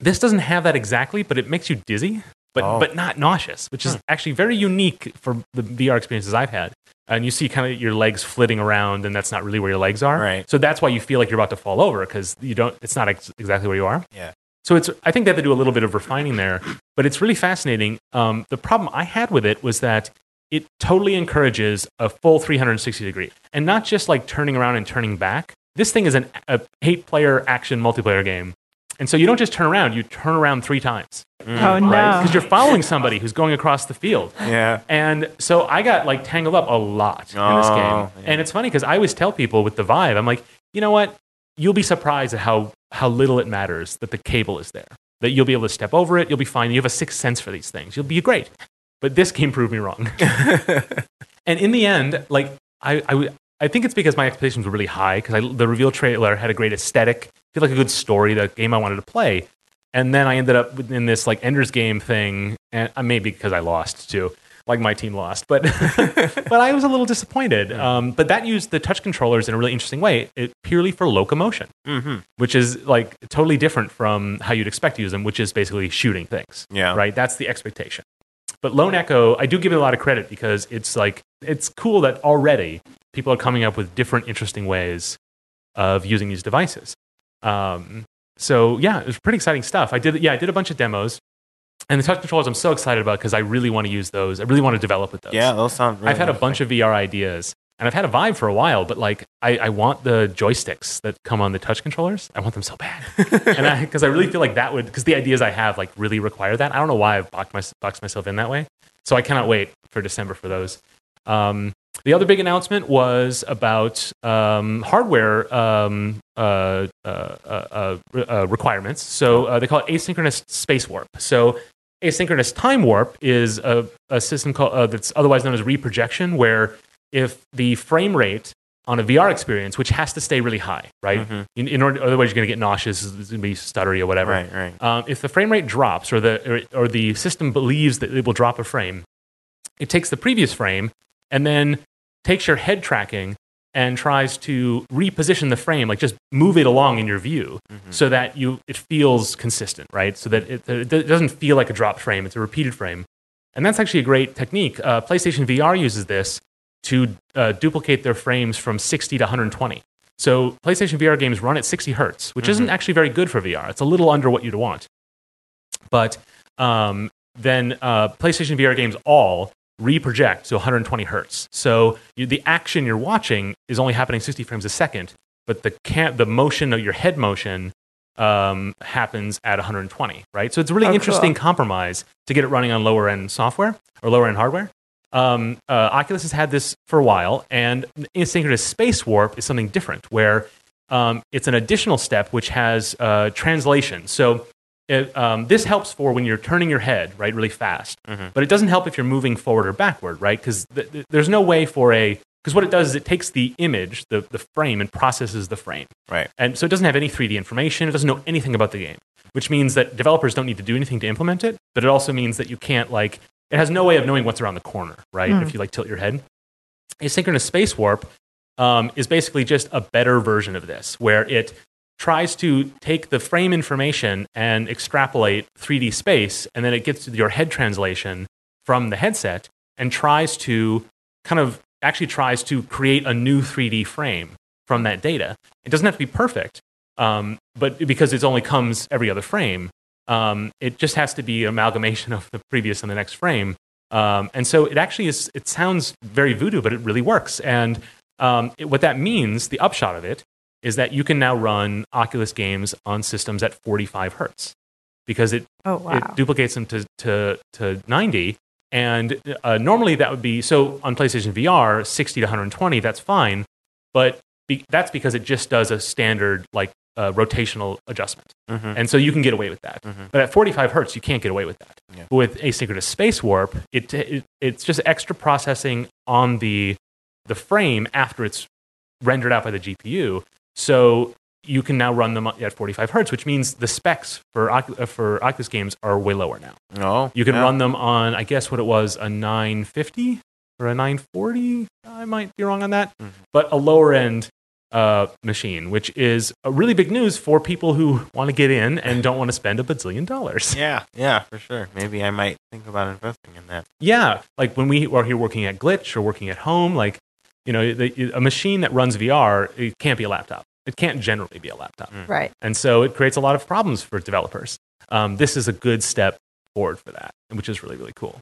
this doesn't have that exactly, but it makes you dizzy, but Oh. but not nauseous, which is actually very unique for the VR experiences I've had. And you see kind of your legs flitting around, and that's not really where your legs are. Right. So that's why you feel like you're about to fall over because you don't. It's not ex- exactly where you are. Yeah. So it's. I think they have to do a little bit of refining there, but it's really fascinating. Um, the problem I had with it was that it totally encourages a full 360 degree, and not just like turning around and turning back. This thing is an a eight-player action multiplayer game, and so you don't just turn around; you turn around three times, mm. oh, right? no. Because you're following somebody who's going across the field. Yeah. And so I got like tangled up a lot in this Oh, game. yeah. And it's funny because I always tell people with the Vive, I'm like, you know what? You'll be surprised at how, how little it matters that the cable is there. That you'll be able to step over it. You'll be fine. You have a sixth sense for these things. You'll be great. But this game proved me wrong. and in the end, like, I, I think it's because my expectations were really high because the reveal trailer had a great aesthetic, feel like a good story, the game I wanted to play. And then I ended up in this like Ender's Game thing, and uh, maybe because I lost too, like my team lost, but but I was a little disappointed. Um, but that used the touch controllers in a really interesting way, it, purely for locomotion, mm-hmm. which is like totally different from how you'd expect to use them, which is basically shooting things. Yeah. Right. That's the expectation. But Lone Echo, I do give it a lot of credit because it's like it's cool that already people are coming up with different, interesting ways of using these devices. Um, so yeah, it was pretty exciting stuff. I did yeah, I did a bunch of demos, and the touch controllers I'm so excited about because I really want to use those. I really want to develop with those. Yeah, those sound. Really I've had a bunch of VR ideas, and I've had a Vive for a while, but like I, I want the joysticks that come on the touch controllers. I want them so bad, and because I, really feel like that would because the ideas I have like really require that. I don't know why I've boxed, my, boxed myself in that way, so I cannot wait for December for those. Um, the other big announcement was about um, hardware um, uh, uh, uh, uh, requirements. So uh, they call it asynchronous space warp. So asynchronous time warp is a, a system called, uh, that's otherwise known as reprojection, where if the frame rate on a VR experience, which has to stay really high, right? Mhm. In, in order, otherwise you're going to get nauseous, it's going to be stuttery or whatever. Right, right. Um, if the frame rate drops or the or, or the system believes that it will drop a frame, it takes the previous frame and then takes your head tracking and tries to reposition the frame, like just move it along in your view, Mm-hmm. so that you it feels consistent, right? So that it, it doesn't feel like a dropped frame; it's a repeated frame, and that's actually a great technique. Uh, PlayStation VR uses this to uh, duplicate their frames from 60 to 120. So PlayStation VR games run at 60 hertz, which isn't actually very good for VR. It's a little under what you'd want. But um, then uh, PlayStation VR games all reproject to 120 hertz. So you, the action you're watching is only happening 60 frames a second, but the can- the motion of your head motion um, happens at 120, right? So it's a really Oh, cool. interesting compromise to get it running on lower end software or lower end hardware. Um, uh, Oculus has had this for a while, and asynchronous space warp is something different, where um, it's an additional step which has uh, translation. So it, um, this helps for when you're turning your head right really fast, but it doesn't help if you're moving forward or backward, right? Because th- th- there's no way for a because what it does is it takes the image, the, the frame, and processes the frame. Right. And so it doesn't have any 3D information. It doesn't know anything about the game, which means that developers don't need to do anything to implement it. But it also means that you can't like it has no way of knowing what's around the corner, right? If you like tilt your head. Asynchronous space warp um, is basically just a better version of this, where it tries to take the frame information and extrapolate 3D space, and then it gets to your head translation from the headset and tries to kind of actually tries to create a new 3D frame from that data. It doesn't have to be perfect, um, but because it only comes every other frame, um, it just has to be an amalgamation of the previous and the next frame. Um, and so it actually is, it sounds very voodoo, but it really works. And um, it, what that means, the upshot of it, is that you can now run Oculus games on systems at 45 hertz because it Oh wow. it duplicates them to, to, to 90. And uh, normally that would be so on PlayStation VR, 60 to 120, that's fine. But be, that's because it just does a standard like uh, rotational adjustment. Mhm. And so you can get away with that. Mhm. But at 45 hertz, you can't get away with that. Yeah. With asynchronous space warp, it, it, it's just extra processing on the, the frame after it's rendered out by the GPU. So you can now run them at 45 hertz, which means the specs for, Ocu- uh, for Oculus games are way lower now. No. You can yeah. run them on, I guess, what it was, a 950 or a 940. I might be wrong on that, Mhm. but a lower end uh, machine, which is a really big news for people who want to get in and don't want to spend a bazillion dollars. Yeah, yeah, for sure. Maybe I might think about investing in that. Yeah, like when we are here working at Glitch or working at home, like you know, the, a machine that runs VR, it can't be a laptop. It can't generally be a laptop, right. and so it creates a lot of problems for developers. Um, this is a good step forward for that, which is really really cool.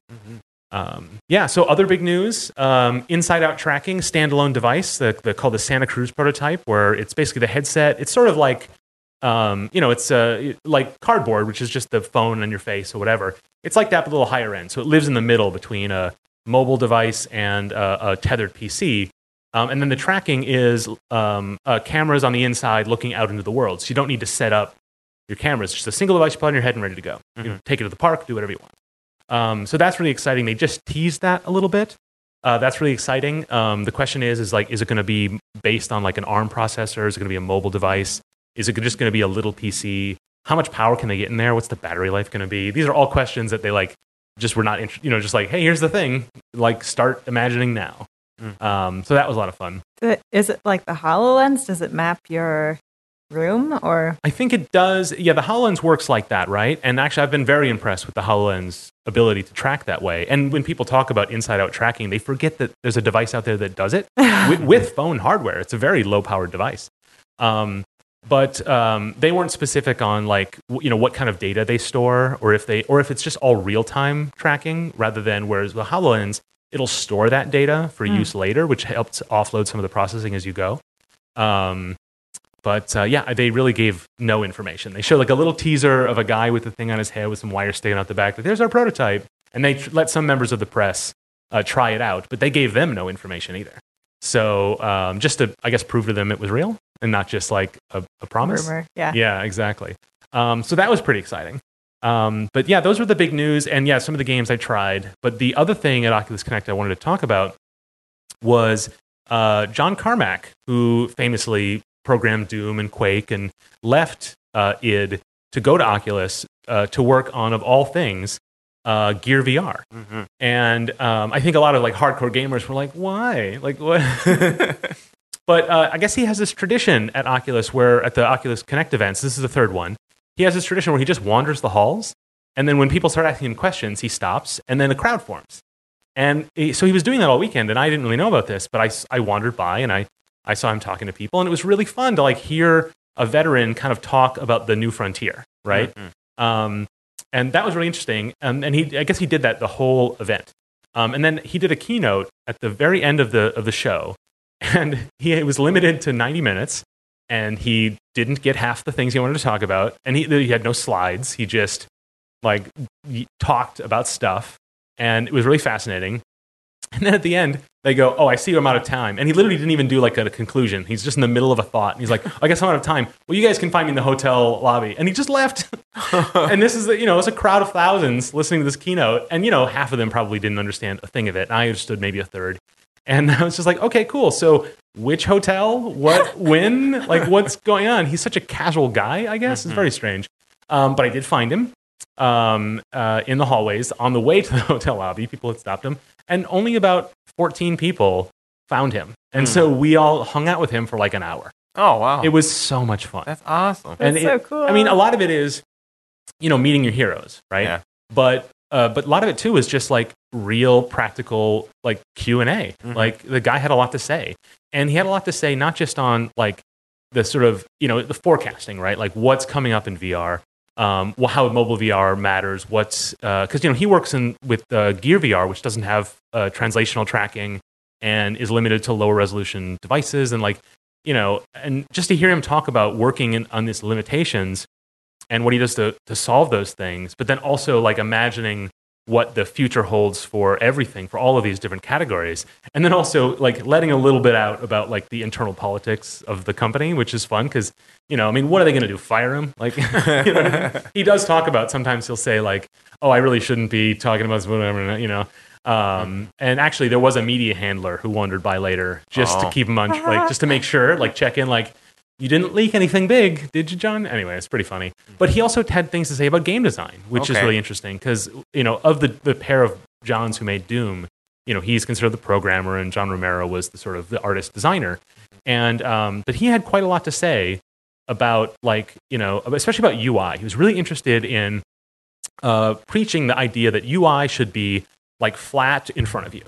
Um, yeah, so other big news um, inside out tracking, standalone device, the, the, called the Santa Cruz prototype, where it's basically the headset. It's sort of like, um, you know, it's uh, like cardboard, which is just the phone on your face or whatever. It's like that, but a little higher end. So it lives in the middle between a mobile device and a, a tethered PC. Um, and then the tracking is um, uh, cameras on the inside looking out into the world. So you don't need to set up your cameras. It's just a single device you put on your head and ready to go. You know, take it to the park, do whatever you want. Um, so that's really exciting. They just teased that a little bit. Uh, that's really exciting. Um, the question is, is like, is it going to be based on like an ARM processor? Is it going to be a mobile device? Is it just going to be a little PC? How much power can they get in there? What's the battery life going to be? These are all questions that they like just were not, int- you know, just like, hey, here's the thing. Like, start imagining now. Um, so that was a lot of fun. Is it like the HoloLens? Does it map your room or? I think it does. Yeah, the HoloLens works like that, right? And actually, I've been very impressed with the HoloLens ability to track that way. And when people talk about inside out tracking, they forget that there's a device out there that does it with, with phone hardware. It's a very low powered device. Um, but um, they weren't specific on like w- you know what kind of data they store or if they or if it's just all real time tracking rather than whereas the HoloLens it'll store that data for use later, which helps offload some of the processing as you go. Um, but uh, yeah, they really gave no information. They showed like a little teaser of a guy with a thing on his head with some wires sticking out the back. Like, there's our prototype, and they tr- let some members of the press uh, try it out, but they gave them no information either. So um, just to, I guess, prove to them it was real and not just like a, a promise. Rumor. Yeah. Yeah, exactly. Um, so that was pretty exciting. Um, but yeah, those were the big news. And yeah, some of the games I tried. But the other thing at Oculus Connect I wanted to talk about was uh, John Carmack, who famously programmed Doom and Quake and left uh, id to go to Oculus uh, to work on, of all things, uh, Gear VR. Mhm. And um, I think a lot of like hardcore gamers were like, "Why? Like what?" But uh, I guess he has this tradition at Oculus where at the Oculus Connect events, this is the third one, he has this tradition where he just wanders the halls. And then when people start asking him questions, he stops and then a crowd forms. And he, so he was doing that all weekend. And I didn't really know about this, but I, I wandered by and I, I saw him talking to people. And it was really fun to like hear a veteran kind of talk about the new frontier, right? Um, and that was really interesting. Um, and he, I guess he did that the whole event. Um, and then he did a keynote at the very end of the of the show, and he was limited to 90 minutes, and he didn't get half the things he wanted to talk about, and he, he had no slides. He just like talked about stuff, and it was really fascinating. And then at the end, they go, "Oh, I see I'm out of time." And he literally didn't even do like a conclusion. He's just in the middle of a thought, and he's like, "I guess I'm out of time. Well, you guys can find me in the hotel lobby." And he just left. and this is, you know, it's a crowd of thousands listening to this keynote, and you know, half of them probably didn't understand a thing of it. And I understood maybe a third. And I was just like, "Okay, cool. So, which hotel? What? When? like, what's going on?" He's such a casual guy. I guess it's very strange. Um, but I did find him um, uh, in the hallways on the way to the hotel lobby. People had stopped him, and only about 14 people found him. And so we all hung out with him for like an hour. Oh wow, It was so much fun. that's awesome. and That's so it- cool. I mean, a lot of it is, you know, meeting your heroes, right? Yeah. But uh, but a lot of it too is just like real practical like Q and A. Mhm. Like the guy had a lot to say, and he had a lot to say not just on like the sort of you know the forecasting, right? Like what's coming up in VR, um, wh- how mobile VR matters. What's because you know he works in with uh, Gear VR, which doesn't have uh, translational tracking and is limited to lower resolution devices, and like you know, and just to hear him talk about working in, on these limitations and what he does to, to solve those things, but then also like imagining what the future holds for everything, for all of these different categories. And then also like letting a little bit out about like the internal politics of the company, which is fun because, you know, I mean, what are they going to do? Fire him? Like, you know I mean? he does talk about, sometimes he'll say like, oh, I really shouldn't be talking about this, whatever, you know. Um, and actually, there was a media handler who wandered by later just to Oh. keep him on, like, just to make sure, like, check in, like, you didn't leak anything big, did you, John? Anyway, it's pretty funny. But he also had things to say about game design, which is really interesting because, you know, of the, the pair of Johns who made Doom, you know, he's considered the programmer and John Romero was the sort of the artist designer. And, um, but he had quite a lot to say about, like, you know, especially about UI. He was really interested in uh, preaching the idea that UI should be like flat in front of you.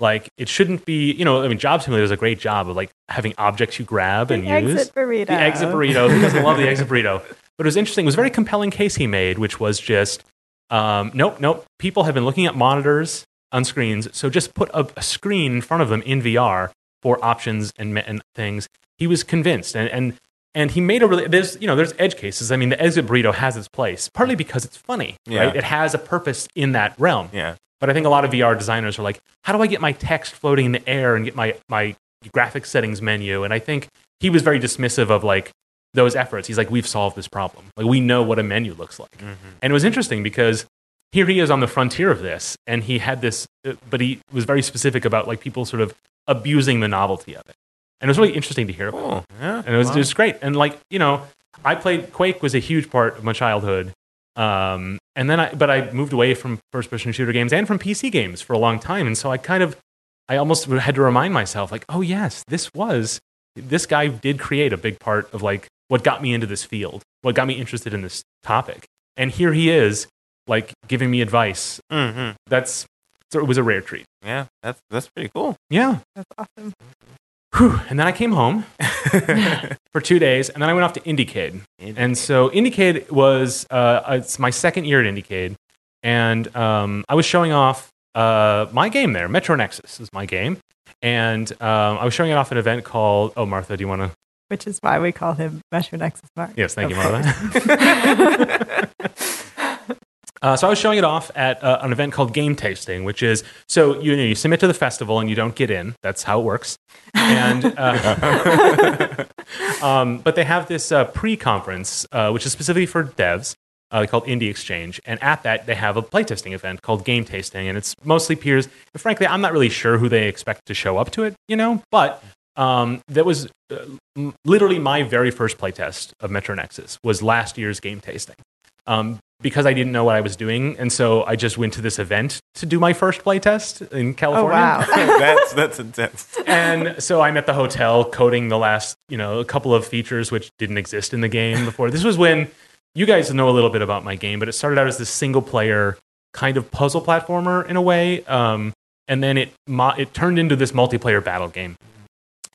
Like it shouldn't be, you know, I mean, Job Simulator does a great job of like having objects you grab the and use. exit burrito. The exit burrito. Who doesn't love the exit burrito? But it was interesting. It was a very compelling case he made, which was just, um, nope, nope. People have been looking at monitors on screens, so just put a, a screen in front of them in VR for options and, and things. He was convinced, and and and he made a really there's you know there's edge cases. I mean, the exit burrito has its place, partly because it's funny, Yeah. right? It has a purpose in that realm. yeah, But I think a lot of VR designers are like, how do I get my text floating in the air and get my, my graphic settings menu? And I think he was very dismissive of like those efforts. He's like, we've solved this problem. Like we know what a menu looks like. And it was interesting because here he is on the frontier of this, and he had this, uh, but he was very specific about like people sort of abusing the novelty of it. And it was really interesting to hear about. cool. Yeah, And it was wow. just great. And like, you know, I played Quake was a huge part of my childhood. Um, and then I, but I moved away from first person shooter games and from PC games for a long time. And so I kind of, I almost had to remind myself like, oh yes, this was, this guy did create a big part of like what got me into this field, what got me interested in this topic. And here he is like giving me advice. Mhm. That's, so it was a rare treat. Yeah, that's that's pretty cool. Yeah. That's awesome. Whew. And then I came home for two days, and then I went off to IndieCade. And so IndieCade was uh, it's my second year at IndieCade, and um, I was showing off uh, my game there. Metro Nexus is my game, and um, I was showing it off at an event called. Oh, Martha, do you want to? Which is why we call him Metro Nexus Mark. Yes, thank you, Martha. Uh, so I was showing it off at uh, an event called Game Tasting, which is so you know you submit to the festival and you don't get in. That's how it works. And uh, um, but they have this uh, pre-conference, uh, which is specifically for devs, uh, called Indie Exchange. And at that, they have a playtesting event called Game Tasting, and it's mostly peers. And frankly, I'm not really sure who they expect to show up to it, you know. But um, that was uh, literally my very first playtest of Metro Nexus was last year's Game Tasting. Um, because I didn't know what I was doing, and so I just went to this event to do my first playtest in California. Oh California. wow! that's that's intense. and so I'm at the hotel coding the last, you know, a couple of features which didn't exist in the game before. This was when you guys know a little bit about my game, but it started out as this single player kind of puzzle platformer in a way, um, and then it mo- it turned into this multiplayer battle game,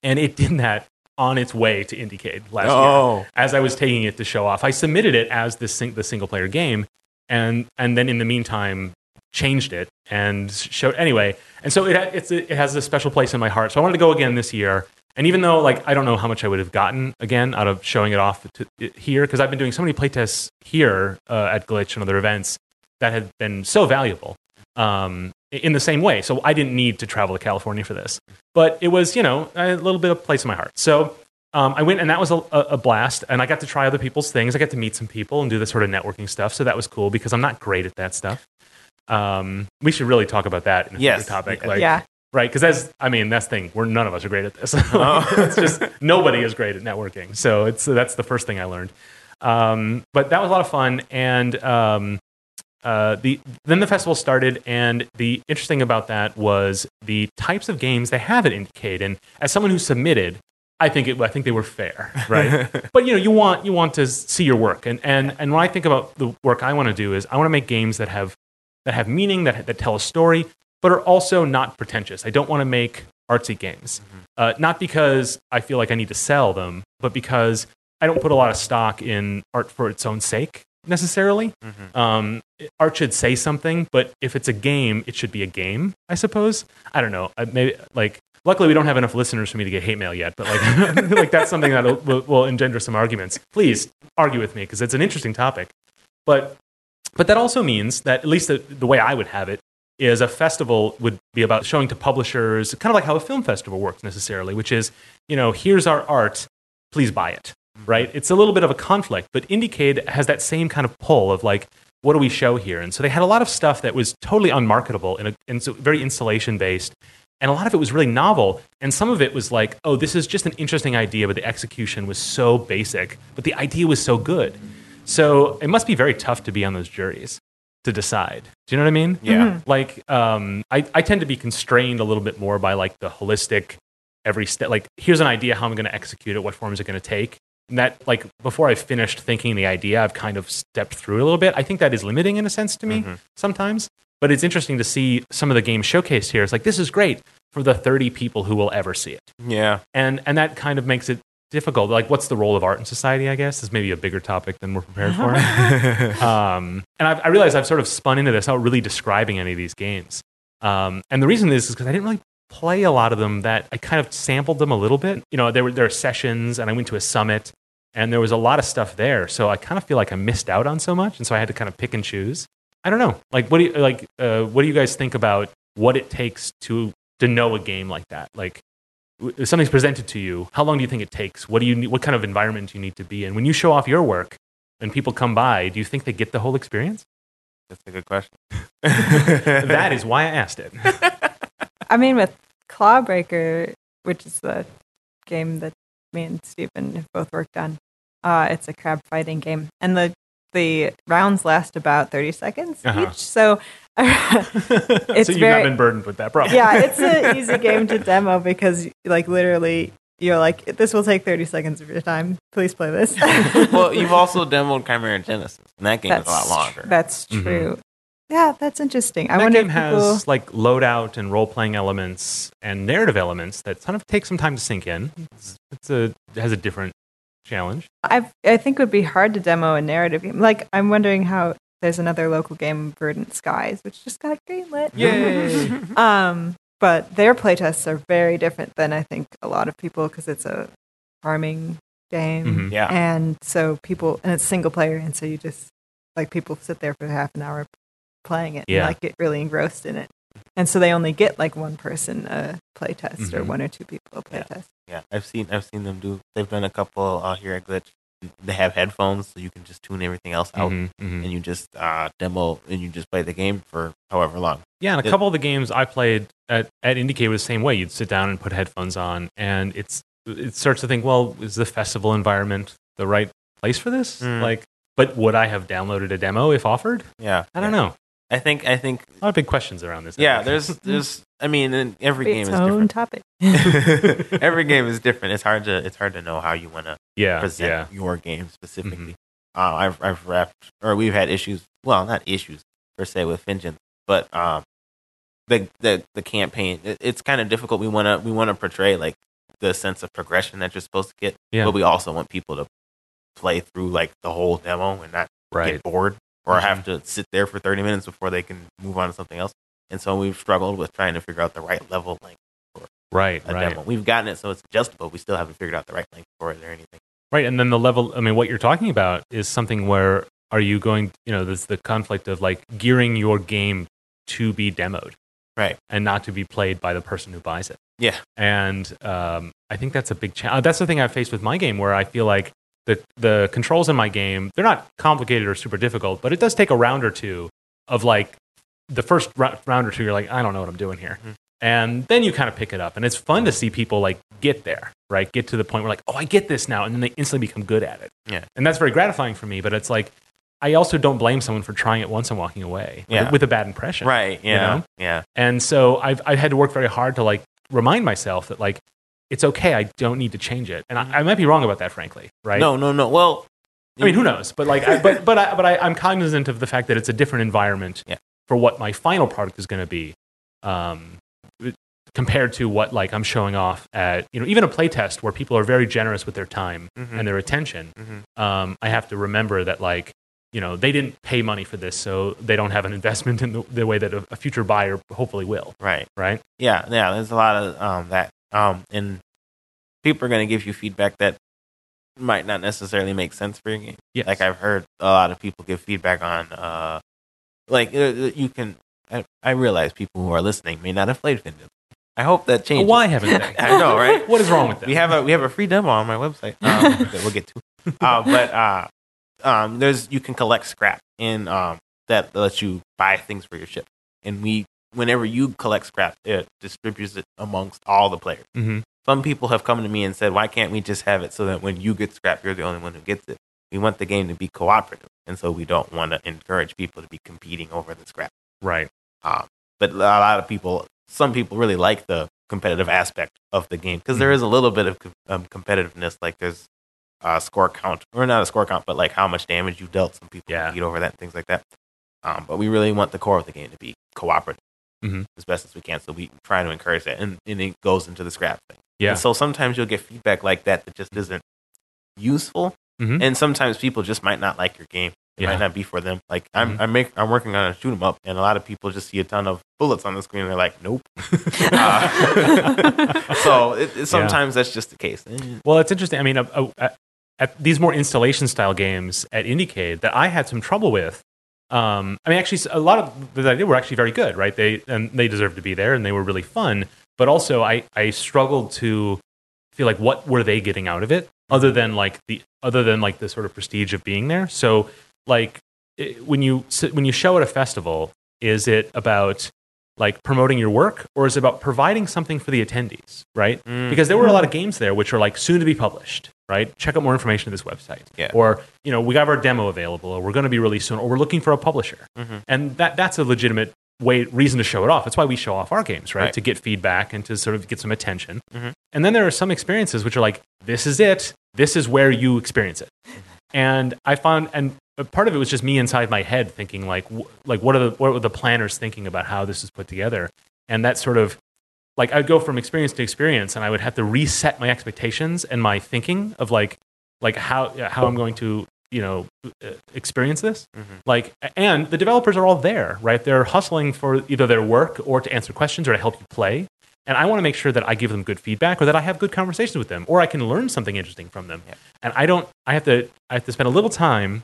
and it did that on its way to Indiecade last year Oh, as I was taking it to show off. I submitted it as the sing- the single player game, and and then in the meantime changed it and showed anyway. And so it it's it has a special place in my heart. So I wanted to go again this year. And even though like I don't know how much I would have gotten again out of showing it off to, it- here because I've been doing so many playtests here uh, at Glitch and other events that have been so valuable. Um, in the same way, so I didn't need to travel to California for this, but it was you know a little bit of place in my heart. So um, I went and that was a, a a blast. And I got to try other people's things. I got to meet some people and do this sort of networking stuff. So that was cool because I'm not great at that stuff. Um, we should really talk about that in a Yes. topic. Yeah. Like, yeah, Right. Because that's, I mean, that's the thing. We're none of us are great at this. it's just nobody is great at networking. So it's, that's the first thing I learned. Um, but that was a lot of fun. And um, uh, the, then the festival started. And the interesting about that was the types of games they have at Indiecade. And as someone who submitted, I think it, I think they were fair, right? but you know, you want you want to see your work, and and and when I think about the work I want to do is I want to make games that have that have meaning, that that tell a story, but are also not pretentious. I don't want to make artsy games, uh, not because I feel like I need to sell them, but because I don't put a lot of stock in art for its own sake necessarily. Um, art should say something, but if it's a game, it should be a game. I suppose. I don't know. I, maybe like. Luckily, we don't have enough listeners for me to get hate mail yet, but like, like that's something that will, will engender some arguments. Please argue with me because it's an interesting topic. But but that also means that at least the, the way I would have it is a festival would be about showing to publishers, kind of like how a film festival works necessarily, which is, you know, here's our art, please buy it, right? It's a little bit of a conflict, but Indiecade has that same kind of pull of like, what do we show here? And so they had a lot of stuff that was totally unmarketable and, and so very installation based. And a lot of it was really novel. And some of it was like, oh, this is just an interesting idea, but the execution was so basic, but the idea was so good. So it must be very tough to be on those juries to decide. Do you know what I mean? Yeah. Like, um, I, I tend to be constrained a little bit more by like the holistic, every step. Like, here's an idea how I'm going to execute it. What form is it going to take? And that, like, before I finished thinking the idea, I've kind of stepped through a little bit. I think that is limiting in a sense to me Mhm. sometimes. But it's interesting to see some of the games showcased here. It's like this is great for the 30 people who will ever see it Yeah. and and that kind of makes it difficult. Like, what's the role of art in society? I guess is maybe a bigger topic than we're prepared for. um, and I've, I realize I've sort of spun into this, without really describing any of these games. Um, and the reason is because I didn't really play a lot of them. That I kind of sampled them a little bit. You know, there were there are sessions, and I went to a summit, and there was a lot of stuff there. So I kind of feel like I missed out on so much, and so I had to kind of pick and choose. I don't know. Like, what do you like? Uh, what do you guys think about what it takes to to know a game like that? Like, if something's presented to you, how long do you think it takes? What do you need, what kind of environment do you need to be in? When you show off your work and people come by, do you think they get the whole experience? That's a good question. that is why I asked it. I mean, with Clawbreaker, which is the game that me and Stephen have both worked on, uh, it's a crab fighting game, and the the rounds last about thirty seconds Uh-huh. each. So, so you've very- not been burdened with that problem. yeah, it's an easy game to demo because, like, literally, you're like, this will take thirty seconds of your time. Please play this. well, you've also demoed Chimera Genesis, and that game is a lot longer. That's Mhm. true. Yeah, that's interesting. I that wonder game if has like loadout and role playing elements and narrative elements that kind of take some time to sink in. It's, it's a it has a different challenge. I I think it would be hard to demo a narrative game. Like I'm wondering how there's another local game, Verdant Skies, which just got greenlit. Yay! Um, but their playtests are very different than I think a lot of people because it's a farming game, Mhm. yeah. and so people and it's single player, and so you just like people sit there for half an hour playing it, Yeah. and like get really engrossed in it. And so they only get like one person a playtest or Mhm. one or two people a Yeah. playtest. Yeah, I've seen I've seen them do. They've done a couple uh, here at Glitch. They have headphones, so you can just tune everything else out, Mhm, mhm. and you just uh, demo and you just play the game for however long. Yeah, and a It- couple of the games I played at, at Indiecade was the same way. You'd sit down and put headphones on, and it's it starts to think, well, is the festival environment the right place for this? Mm. Like, But would I have downloaded a demo if offered? Yeah, I don't yeah. know. I think I think A lot of big questions around this. Yeah. There's there's I mean, and every game its is own different. topic. every game is different. It's hard to it's hard to know how you want to yeah, present yeah, your game specifically. Uh, I've I've wrapped or we've had issues. Well, not issues per se with Vengeance, but um, the the the campaign. It, it's kind of difficult. We want to we want to portray like the sense of progression that you're supposed to get, Yeah. but we also want people to play through like the whole demo and not right. get bored or Mhm. have to sit there for 30 minutes before they can move on to something else. And so we've struggled with trying to figure out the right level length for Right, a right, demo. We've gotten it so it's adjustable. We still haven't figured out the right length for it or anything. right. And then the level. I mean, what you're talking about is something where are you going? You know, there's the conflict of like gearing your game to be demoed, Right. and not to be played by the person who buys it. Yeah. And um, I think that's a big challenge. That's the thing I've faced with my game, where I feel like the the controls in my game they're not complicated or super difficult, but it does take a round or two of like the first rou- round or two. You're like, I don't know what I'm doing here, Mhm. and then you kind of pick it up, and it's fun to see people like get there, right? Get to the point where like, oh, I get this now, and then they instantly become good at it. Yeah. and that's very gratifying for me. But it's like. I also don't blame someone for trying it once and walking away Yeah. with a bad impression. Right. Yeah. know? Yeah. And so I've I've had to work very hard to like remind myself that like it's okay. I don't need to change it. And I, I might be wrong about that, frankly. Right? No, no, no. Well, I mean, who knows? But like, I, but but I, but I, I'm cognizant of the fact that it's a different environment Yeah. for what my final product is going to be, um, compared to what like I'm showing off at you know even a playtest where people are very generous with their time Mhm. and their attention. Mhm. Um, I have to remember that like you know they didn't pay money for this, so they don't have an investment in the, the way that a, a future buyer hopefully will. Right. Right? Yeah. Yeah. There's a lot of um, that. Um, and people are going to give you feedback that might not necessarily make sense for your game. Yes. Like I've heard a lot of people give feedback on, uh, like uh, you can. I, I realize people who are listening may not have played Vengeance. I hope that changes. Why haven't they? I know, right? What is wrong with that? we have a we have a free demo on my website um, that we'll get to. Uh, but uh, um, there's you can collect scrap in um, that lets you buy things for your ship, and we whenever you collect scrap, it distributes it amongst all the players. hmm Some people have come to me and said, "Why can't we just have it so that when you get scrap, you're the only one who gets it?" We want the game to be cooperative, and so we don't want to encourage people to be competing over the scrap. Right. Um, but a lot of people, some people really like the competitive aspect of the game because there is a little bit of um, competitiveness. Like there's a score count, or not a score count, but like how much damage you dealt. Some people Yeah. compete over that, and things like that. Um, but we really want the core of the game to be cooperative Mhm. as best as we can. So we try to encourage that, and, and it goes into the scrap thing. Yeah. And so sometimes you'll get feedback like that that just isn't useful, Mhm. and sometimes people just might not like your game. It Yeah. might not be for them. Like I'm, Mhm. I'm, make, I'm working on a shoot 'em up, and a lot of people just see a ton of bullets on the screen, and they're like, "Nope." Uh, so it, it- sometimes that's just the case. Well, it's interesting. I mean, uh, uh, at these more installation style games at Indiecade that I had some trouble with. Um, I mean, actually, a lot of that I did were actually very good, right? They and they deserved to be there, and they were really fun. But also, I I struggled to feel like what were they getting out of it, other than like the other than like the sort of prestige of being there. So, like it- when you when you show at a festival, is it about like promoting your work, or is it about providing something for the attendees, right? Mm. because there were a lot of games there which are like soon to be published right check out more information at this website Yeah. or you know we have our demo available or we're going to be released soon or we're looking for a publisher Mhm. and that that's a legitimate way reason to show it off that's why we show off our games right, Right. to get feedback and to sort of get some attention Mhm. and then there are some experiences which are like this is it this is where you experience it and i found and part of it was just me inside my head thinking like wh- like what are the what were the planners thinking about how this is put together and that sort of like I'd go from experience to experience, and I would have to reset my expectations and my thinking of like like how how I'm going to you know experience this. Mhm. Like, and the developers are all there, right? They're hustling for either their work or to answer questions or to help you play. And I want to make sure that I give them good feedback or that I have good conversations with them or I can learn something interesting from them. Yeah. And I don't. I have to. I have to spend a little time.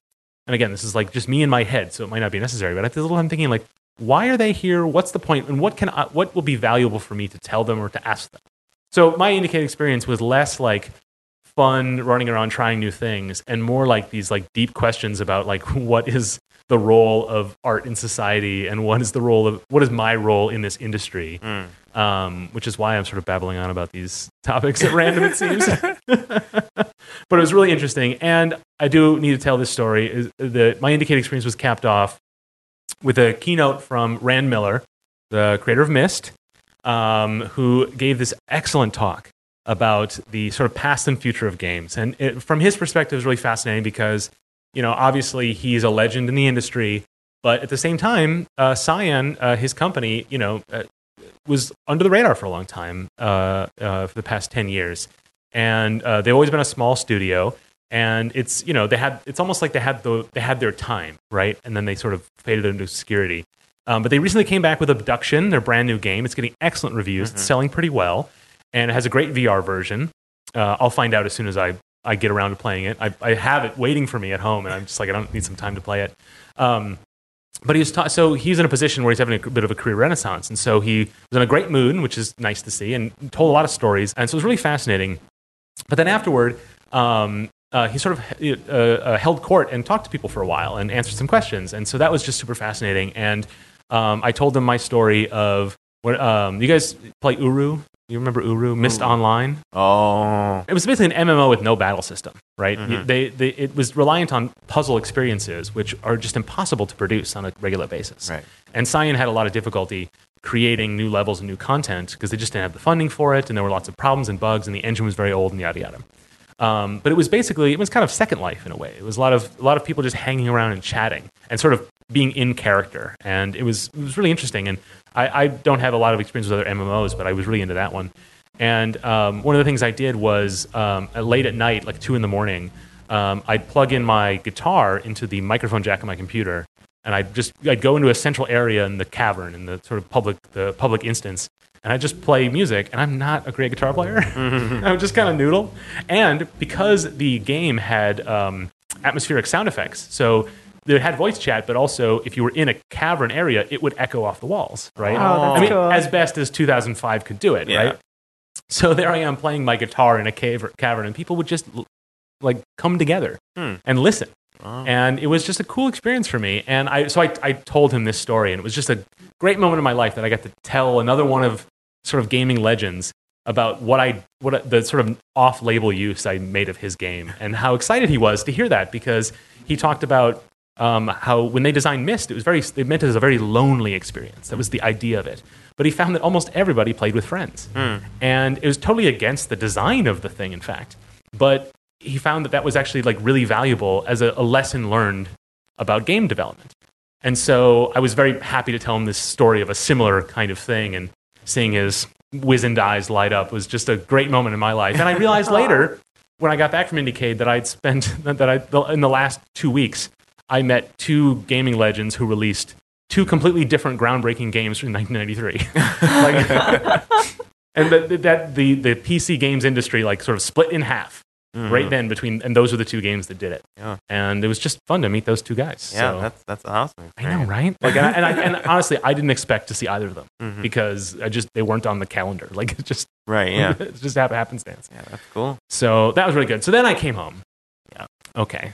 And again, this is like just me in my head, so it might not be necessary. But I have to a little time thinking like, why are they here? What's the point? And what can I, what will be valuable for me to tell them or to ask them? So my Indiecade experience was less like fun running around trying new things and more like these like deep questions about like what is the role of art in society and what is the role of what is my role in this industry Mm. Um, which is why i'm sort of babbling on about these topics at random it seems but it was really interesting. And I do need to tell this story. Is the my Indiecade experience was capped off with a keynote from Rand Miller, the creator of Myst, um, who gave this excellent talk about the sort of past and future of games. And it, from his perspective, was really fascinating because, you know, obviously he's a legend in the industry, but at the same time, uh, Cyan, uh, his company, you know, uh, was under the radar for a long time uh, uh, for the past 10 years. And uh, they've always been a small studio. And it's, you know, they had, it's almost like they had, the, they had their time, right? And then they sort of faded into obscurity. Um, but they recently came back with Obduction, their brand new game. It's getting excellent reviews. It's selling pretty well and it has a great VR version. Uh, I'll find out as soon as I, I get around to playing it. I, I have it waiting for me at home, and I'm just like, I don't need some time to play it. Um, but he's ta- so he's in a position where he's having a bit of a career renaissance, and so he was in a great mood, which is nice to see, and told a lot of stories, and so it was really fascinating. But then afterward, um, uh, he sort of uh, uh, held court and talked to people for a while and answered some questions, and so that was just super fascinating. And um, I told them my story of what um, you guys play Uru. You remember Uru, Myst Online? Oh. It was basically an MMO with no battle system, right? Mhm. They, they, it was reliant on puzzle experiences, which are just impossible to produce on a regular basis. Right. And Cyan had a lot of difficulty creating new levels and new content because they just didn't have the funding for it, and there were lots of problems and bugs, and the engine was very old, and yada yada. Um, but it was basically it was kind of Second Life in a way. It was a lot of a lot of people just hanging around and chatting and sort of being in character, and it was it was really interesting. And I, I don't have a lot of experience with other MMOs, but I was really into that one. And um, one of the things I did was um, at- late at night, like two in the morning, um, I'd plug in my guitar into the microphone jack of my computer, and I'd just I'd go into a central area in the cavern in the sort of public the public instance, and I just play music. And I'm not a great guitar player. I'm just kind of noodle. And because the game had um, atmospheric sound effects, so it had voice chat, but also if you were in a cavern area, it would echo off the walls, right? Oh, that's I mean, cool. as best as 2005 could do it, Yeah. right? So there I am playing my guitar in a cave cavern, and people would just like come together Hmm. and listen. Oh. And it was just a cool experience for me. And I, so I, I told him this story, and it was just a great moment in my life that I got to tell another one of sort of gaming legends about what I, what the sort of off-label use I made of his game, and how excited he was to hear that because he talked about um, how when they designed Myst, it was very, they meant it as a very lonely experience. That was the idea of it. But he found that almost everybody played with friends, and it was totally against the design of the thing, in fact. But he found that that was actually like really valuable as a, a lesson learned about game development. And so I was very happy to tell him this story of a similar kind of thing, and seeing his wizened eyes light up was just a great moment in my life. And I realized later, when I got back from Indiecade, that I'd spent that I in the last two weeks, I met two gaming legends who released two completely different, groundbreaking games from 1993. like, and that, that the the PC games industry like sort of split in half right then between, and those were the two games that did it. Mm-hmm. Yeah. And it was just fun to meet those two guys. Yeah, So- that's that's awesome. I know, right? Like, and, I, and, I, and honestly, I didn't expect to see either of them Mhm. because I just they weren't on the calendar. Like, it just Right. Yeah. it just hap- happenstance. Yeah, that's cool. So that was really good. So then I came home. Yeah. Okay.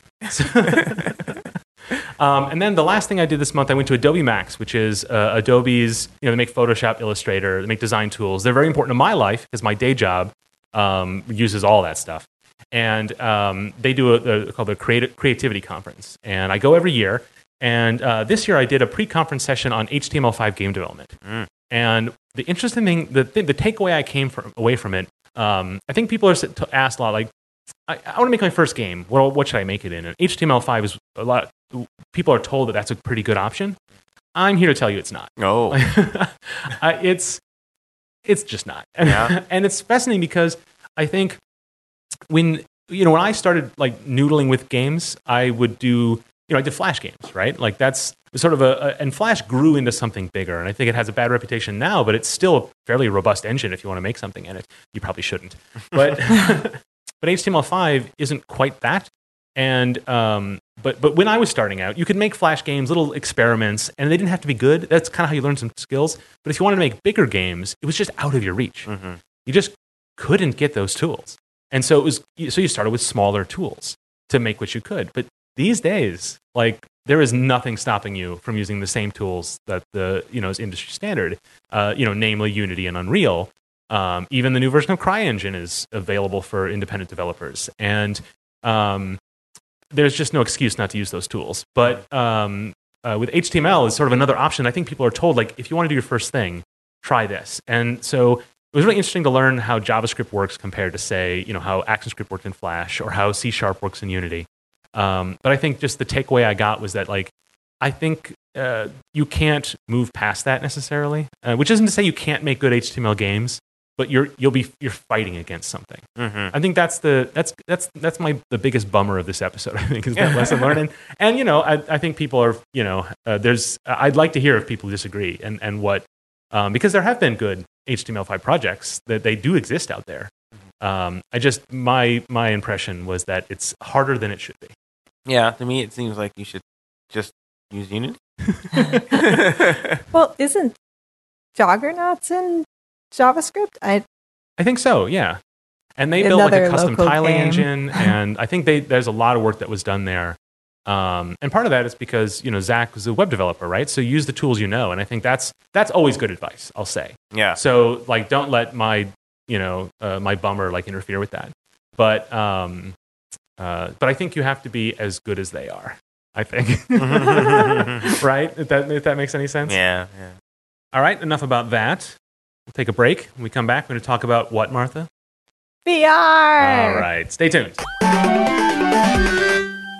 Um, and then the last thing I did this month, I went to Adobe Max, which is uh, Adobe's, you know, they make Photoshop, Illustrator, they make design tools. They're very important in my life because my day job um, uses all that stuff. And um, they do a, a called the Creati- Creativity Conference. And I go every year. And uh, this year I did a pre-conference session on HTML5 game development. Mm. And the interesting thing, the, thing, the takeaway I came from, away from it, um, I think people are asked a lot, like, I, I want to make my first game. Well, what should I make it in? And HTML5 is a lot. People are told that that's a pretty good option. I'm here to tell you it's not. Oh. uh, it's it's just not. Yeah. and it's fascinating because I think when you know when I started like noodling with games, I would do you know I did Flash games, right? Like that's sort of a, a and Flash grew into something bigger, and I think it has a bad reputation now, but it's still a fairly robust engine if you want to make something in it. You probably shouldn't, but but HTML5 isn't quite that. And um, but but when I was starting out, you could make Flash games, little experiments, and they didn't have to be good. That's kind of how you learn some skills. But if you wanted to make bigger games, it was just out of your reach. hmm You just couldn't get those tools, and so it was. So you started with smaller tools to make what you could. But these days, like there is nothing stopping you from using the same tools that the you know is industry standard. Uh, you know, namely Unity and Unreal. Um, even the new version of CryEngine is available for independent developers, and um, there's just no excuse not to use those tools. But um, uh, with HTML is sort of another option. I think people are told like if you want to do your first thing, try this. And so it was really interesting to learn how JavaScript works compared to say you know how ActionScript worked in Flash or how C Sharp works in Unity. Um, but I think just the takeaway I got was that like I think uh, you can't move past that necessarily, uh, which isn't to say you can't make good HTML games, but you're you'll be you're fighting against something. Mm-hmm. I think that's the that's that's that's my the biggest bummer of this episode. I think is that lesson learned, and, and you know I, I think people are you know uh, there's I'd like to hear if people disagree and and what um, because there have been good HTML5 projects that they do exist out there. Um, I just my my impression was that it's harder than it should be. Yeah, to me, it seems like you should just use Unity. Well, isn't Joggernauts in JavaScript? I I think so, yeah. And they built like a custom local tiling game. engine, and I think they, there's a lot of work that was done there. Um, and part of that is because you know Zach was a web developer, right? So use the tools you know, and I think that's that's always good advice. I'll say. yeah. So like, don't let my you know uh, my bummer like interfere with that. But um, uh, but I think you have to be as good as they are. I think, right? If that if that makes any sense. Yeah, yeah. All right. Enough about that. We'll take a break. When we come back, we're going to talk about what, Martha? VR. All right, stay tuned.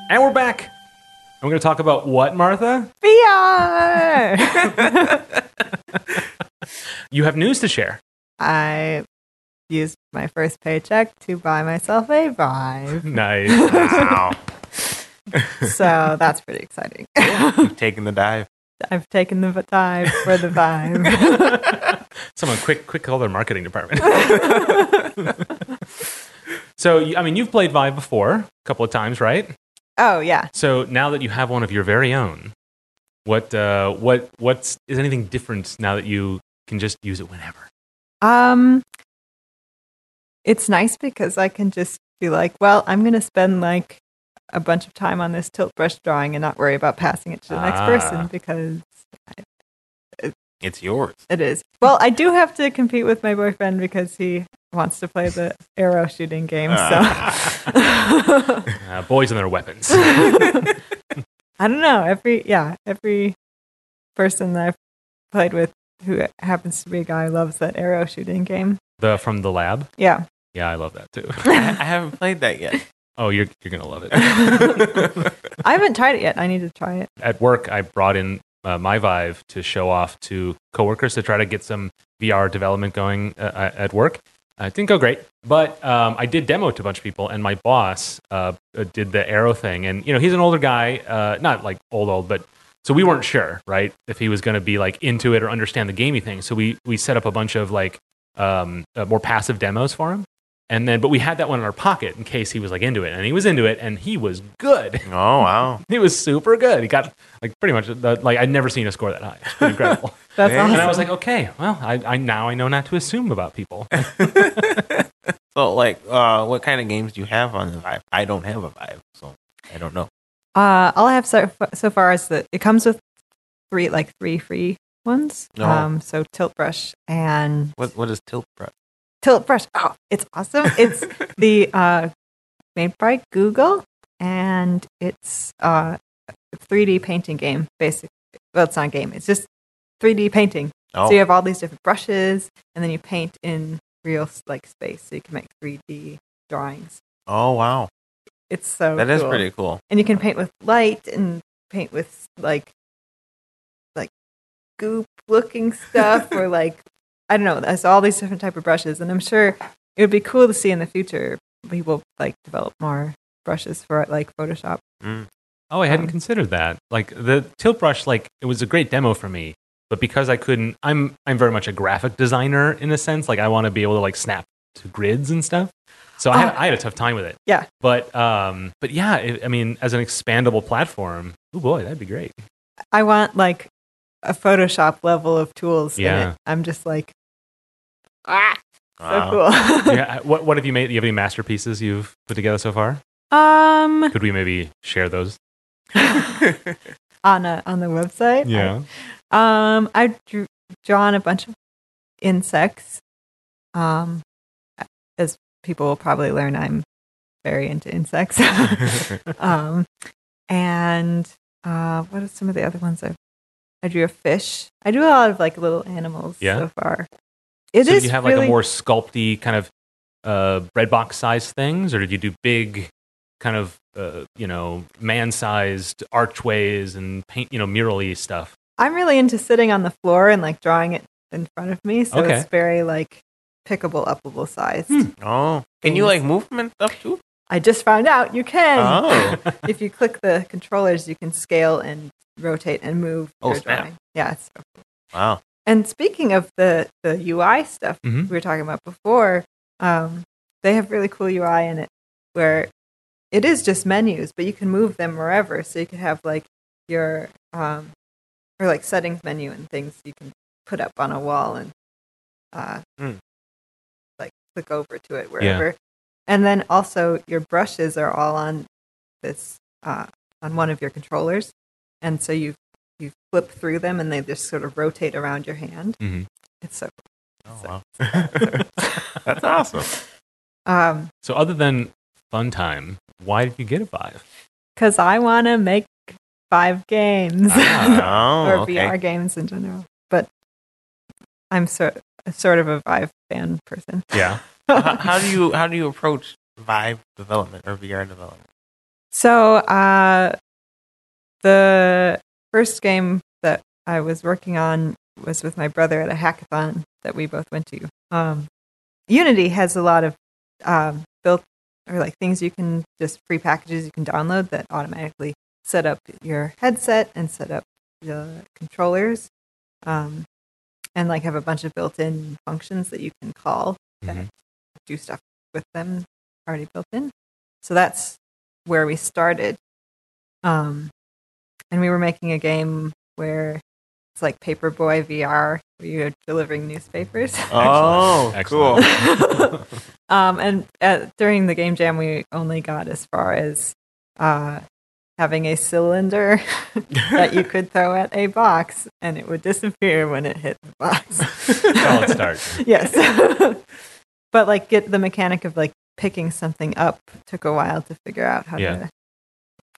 And we're back. And we're going to talk about what, Martha? VR. You have news to share. I used my first paycheck to buy myself a Vive, Nice. Wow. so that's pretty exciting. You've taken the dive. I've taken the dive for the Vive. Someone quick, quick call their marketing department. so, I mean, you've played Vive before a couple of times, right? oh yeah. So now that you have one of your very own, what, uh, what, what's is anything different now that you can just use it whenever? Um, it's nice because I can just be like, well, I'm going to spend like a bunch of time on this tilt brush drawing and not worry about passing it to the next Ah. person because It's yours. it is. Well, I do have to compete with my boyfriend because he wants to play the arrow shooting game. So Uh, boys and their weapons. I don't know. Every yeah, every person that I've played with who happens to be a guy loves that arrow shooting game. the from the lab. Yeah. Yeah, I love that too. I, I haven't played that yet. Oh, you're you're gonna love it. I haven't tried it yet. I need to try it. At work, I brought in uh, my Vive to show off to coworkers to try to get some VR development going uh, at work. Uh, it didn't go great, but um, I did demo it to a bunch of people, and my boss uh, did the arrow thing. And you know, he's an older guy, uh, not like old old, but so we weren't sure, right, if he was going to be like into it or understand the gamey thing. So we we set up a bunch of like um, uh, more passive demos for him. And then, but we had that one in our pocket in case he was like into it, and he was into it, and he was good. Oh wow. He was super good. He got like pretty much the, like I'd never seen a score that high. It's pretty incredible. That's awesome. and I was like, okay, well, I, I now I know not to assume about people. So like, uh, what kind of games do you have on the Vive? I don't have a Vive, so I don't know. Uh, all I have so, so far is that it comes with three, like three free ones. Oh. Um, so Tilt Brush and What what is Tilt Brush? Tilt Brush. Oh, it's awesome. It's the uh, made by Google, and it's uh, a 3D painting game. Basically, well, it's not a game. It's just 3D painting. Oh, So you have all these different brushes, and then you paint in real like space, so you can make 3D drawings. oh wow, It's so that is cool. pretty cool. and you can paint with light and paint with like like goop looking stuff or like I don't know. There's all these different type of brushes, and I'm sure it would be cool to see in the future people like develop more brushes for like Photoshop. Oh, I hadn't Um, considered that. Like the tilt brush, like it was a great demo for me, but because I couldn't, I'm I'm very much a graphic designer in a sense. Like I want to be able to like snap to grids and stuff. So I, had, Oh. I had a tough time with it. Yeah. But um, but yeah, it, I mean, as an expandable platform, oh boy, that'd be great. I want like a Photoshop level of tools. in Yeah. it. I'm just like ah, so Wow. cool. yeah. What what have you made? Do you have any masterpieces you've put together so far? um, Could we maybe share those? on a on the website. I- Um, I've drew, drawn a bunch of insects. Um, as people will probably learn, I'm very into insects. um, and uh, what are some of the other ones I've I drew a fish. I do a lot of like little animals Yeah? so far. It is so did you have like a more sculpty kind of uh, bread box size things, or did you do big, kind of uh, you know man sized archways and paint you know murally stuff? I'm really into sitting on the floor and like drawing it in front of me, so Okay. it's very like pickable, upable sized. Hmm. Oh, can you like movement them stuff too? I just found out you can. Oh, If you click the controllers, you can scale and rotate and move Oh, your snap. drawing. Yeah, so wow. And speaking of the the UI stuff Mhm. we were talking about before, um, they have really cool UI in it where it is just menus, but you can move them wherever. So you could have like your um, or like settings menu and things you can put up on a wall and uh, Mm. like click over to it wherever. And then also your brushes are all on this uh, on one of your controllers, and so you you flip through them and they just sort of rotate around your hand. Mhm. It's so Oh, wow. That's awesome. um So other than fun time, why did you get a Vive? because I want to make Vive games Oh, or okay. VR games in general. But I'm sort sort of a Vive fan person. Yeah. how, how do you how do you approach Vive development or VR development? So uh, the first game that I was working on was with my brother at a hackathon that we both went to. Um, Unity has a lot of um, built or like things you can just free packages you can download that automatically set up your headset and set up the controllers, um, and like have a bunch of built-in functions that you can call that Mhm. do stuff with them already built in. So that's where we started. Um, and we were making a game where it's like Paperboy VR, where you're delivering newspapers. Oh, cool. um, and at, during the game jam, we only got as far as uh, having a cylinder that you could throw at a box, and it would disappear when it hit the box. Solid start. yes, but like get the mechanic of like picking something up took a while to figure out how Yeah. to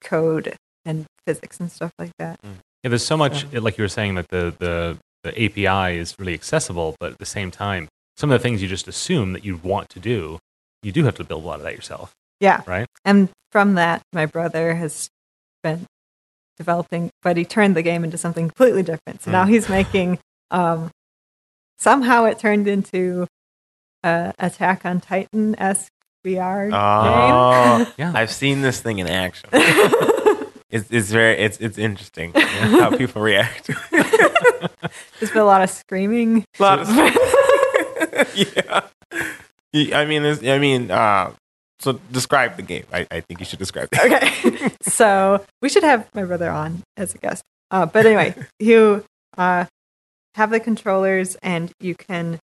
code and physics and stuff like that. Yeah, there's so much, So- like you were saying, that the, the, the API is really accessible, but at the same time, some of the things you just assume that you want to do, you do have to build a lot of that yourself. Yeah. Right. And from that, my brother has been developing, but he turned the game into something completely different. So now Mm. he's making, um, somehow it turned into uh, Attack on Titan esque VR Oh, Yeah. I've seen this thing in action. It's, it's very it's it's interesting how people react. There's been a lot of screaming. A lot of yeah. Yeah, I mean, I mean, uh, so describe the game. I, I think you should describe it. okay. so we should have my brother on as a guest. Uh, but anyway, you uh, have the controllers, and you can.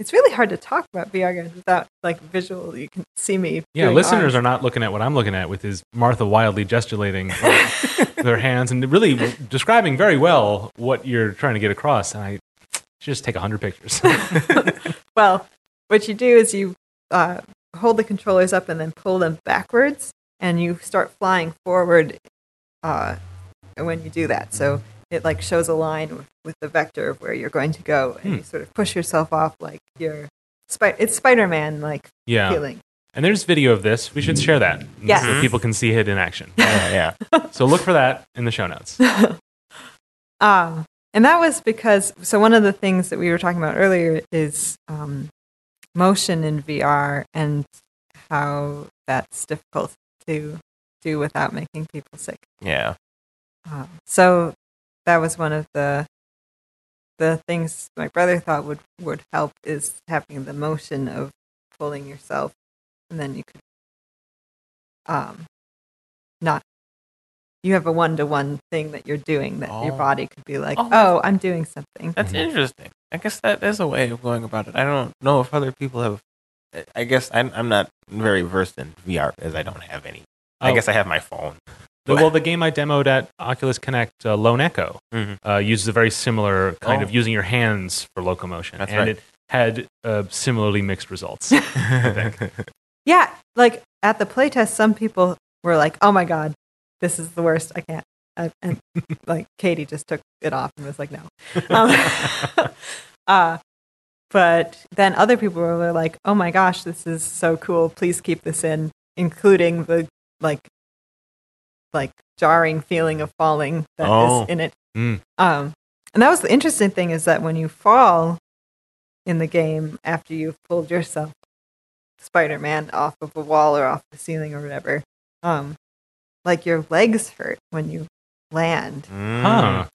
It's really hard to talk about VR games without like visual. You can see me. Yeah, listeners are not looking at what I'm looking at with his Martha wildly gesticulating with her hands and really describing very well what you're trying to get across. And I should just take 100 pictures. well, what you do is you uh, hold the controllers up and then pull them backwards, and you start flying forward uh, when you do that. So it like shows a line with, with the vector of where you're going to go, and Hmm. you sort of push yourself off like you're. Spi- it's Spider-Man like yeah. feeling. And there's video of this. We should share that Yes. so people can see it in action. yeah, yeah. So look for that in the show notes. Um, and that was because so one of the things that we were talking about earlier is um, motion in VR and how that's difficult to do without making people sick. Yeah. Um, so that was one of the the things my brother thought would would help is having the motion of pulling yourself, and then you could um not you have a one to one thing that you're doing that your Oh. body could be like, Oh. oh, I'm doing something. That's interesting. I guess that is a way of going about it. I don't know if other people have. I guess I'm, I'm not very versed in VR as I don't have any. I Oh. guess I have my phone. The- well, the game I demoed at Oculus Connect, uh, Lone Echo, Mhm. uh, uses a very similar kind Oh. of using your hands for locomotion, That's and right. it had uh, similarly mixed results. Yeah, like at the playtest, some people were like, "Oh my god, this is the worst. I can't." I, and like Katie just took it off and was like, "No." Um, uh, but then other people were like, "Oh my gosh, this is so cool! Please keep this in," including the like, like jarring feeling of falling that is Oh. in it. Mm. Um, and that was the interesting thing is that when you fall in the game after you've pulled yourself Spider-Man off of a wall or off the ceiling or whatever, um, like your legs hurt when you land. Mm. Huh.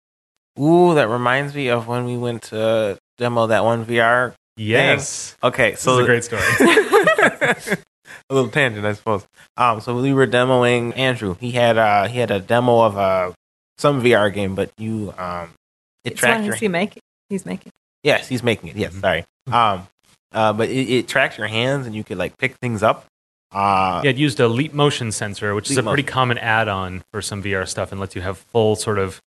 Ooh, that reminds me of when we went to demo that one VR. Yes. Okay, This so is a great story. a little tangent, I suppose. Um, so we were demoing Andrew. He had uh he had a demo of uh some VR game, but you um it It's tracked one your is he making? He's making. yes he's making it yes Mhm. sorry um uh but it, it tracked your hands and you could like pick things up. Uh, Yeah, it used a leap motion sensor, which is Leap a pretty common add-on for some VR stuff, and lets you have full sort of.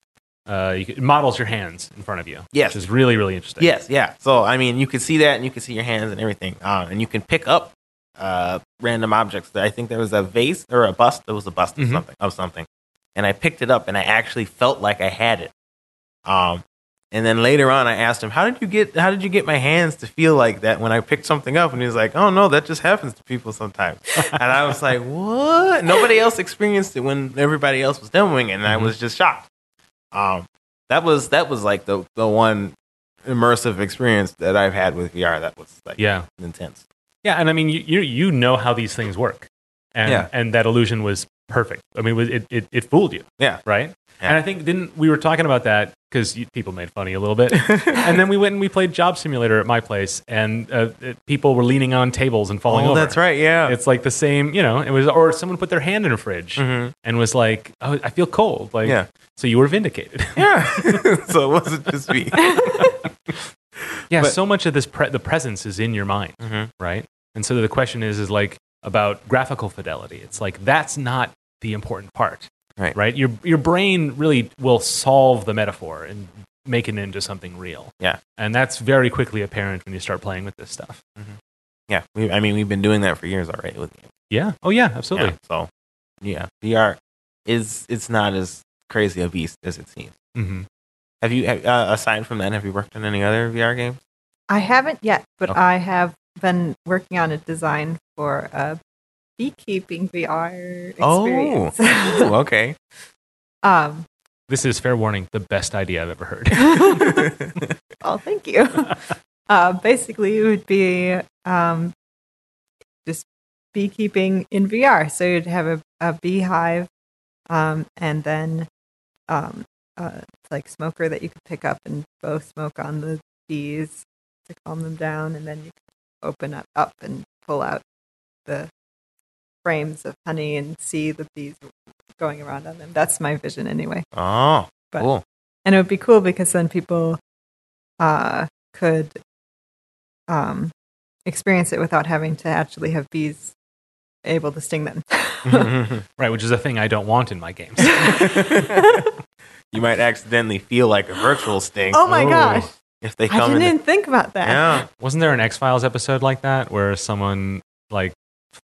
Uh, you, can- it models your hands in front of you, Yes. which is really really interesting. Yes, yeah. So I mean, you can see that, and you can see your hands and everything, uh, and you can pick up uh, random objects. I think there was a vase or a bust. There was a bust of Mhm. something of something, and I picked it up, and I actually felt like I had it. Um, and then later on, I asked him, "How did you get? How did you get my hands to feel like that when I picked something up?" And he was like, "Oh no, that just happens to people sometimes." and I was like, "What? Nobody else experienced it when everybody else was demoing it, and I Mhm. was just shocked." Um, that was that was like the the one immersive experience that I've had with VR that was like yeah, intense. Yeah. And I mean, you you, you know how these things work, and Yeah. and that illusion was perfect. I mean, it it it, fooled you. Yeah. right. Yeah. And I think didn't we were talking about that because people made funny a little bit, and then we went and we played Job Simulator at my place, and uh, it, people were leaning on tables and falling oh, over. that's right. Yeah. It's like the same, you know. It was, or someone put their hand in a fridge Mhm. and was like, "Oh, I feel cold." Like, Yeah. So you were vindicated. Yeah. so it wasn't just me. yeah. But- so much of this, pre- the presence is in your mind, Mhm. right? And so the question is, is like about graphical fidelity. It's like that's not the important part, Right. Right. Your your brain really will solve the metaphor and make it into something real. Yeah. And that's very quickly apparent when you start playing with this stuff. Yeah. We, I mean, we've been doing that for years already with games. Yeah. Oh yeah. Absolutely. Yeah. So, yeah, VR is it's not as crazy a beast as it seems. hmm Have you, have, uh, aside from that, have you worked on any other VR games? I haven't yet, but Okay. I have been working on a design for a beekeeping VR experience. Oh, okay. um, This is fair warning. The best idea I've ever heard. oh, thank you. uh, basically, it would be um, just beekeeping in VR. So you'd have a, a beehive, um, and then um, uh, like smoker that you could pick up and blow smoke on the bees to calm them down, and then you could open up, up and pull out the frames of honey and see the bees going around on them. That's my vision, anyway oh, But- cool. and it would be cool because then people uh, could um, experience it without having to actually have bees able to sting them. right. Which is a thing I don't want in my games. you might accidentally feel like a virtual sting oh my Oh. gosh! If they I didn't in. even think about that. yeah. Wasn't there an X Files episode like that where someone like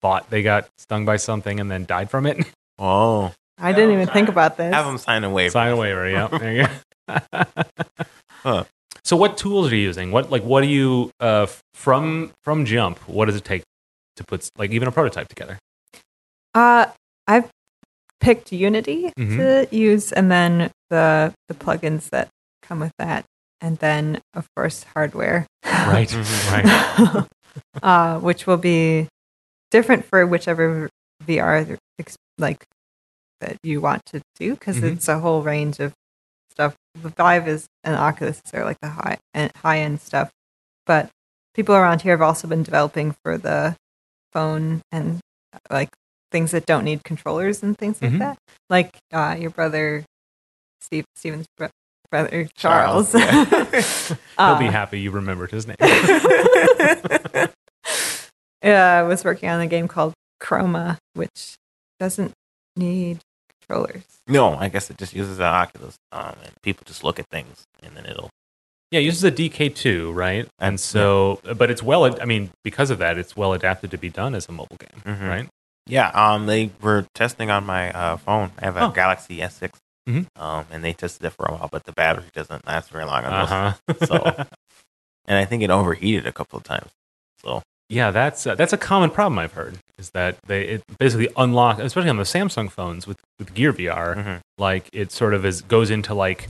thought they got stung by something and then died from it? Oh, I didn't even think about this. have them sign a waiver. Sign a waiver. Yeah. There you go. Huh. So what tools are you using? What like what do you uh, from from Jump? What does it take to put like even a prototype together? Uh, I've picked Unity Mhm. to use, and then the the plugins that come with that, and then of course hardware. Right. Mhm. right. uh, which will be different for whichever VR like that you want to do because Mhm. it's a whole range of stuff. The Vive is and Oculus are like the high and high end stuff, but people around here have also been developing for the phone and like things that don't need controllers and things Mhm. like that. Like uh, your brother Steve Steven's bro- brother Charles. Charles, He'll be Uh, happy you remembered his name. yeah, I was working on a game called Chroma, which doesn't need controllers. no, I guess it just uses an Oculus, um, and people just look at things, and then it'll. Yeah, it uses a DK2, right? And so, but it's well, I mean, because of that, it's well adapted to be done as a mobile game, Mhm. right? Yeah, um, they were testing on my uh, phone. I have a Oh. Galaxy S6, Mhm. um, and they tested it for a while, but the battery doesn't last very long on those. Uh-huh. So- And I think it overheated a couple of times. So yeah, that's uh, that's a common problem I've heard is that they it basically unlock, especially on the Samsung phones with with Gear VR, mhm. like it sort of is goes into like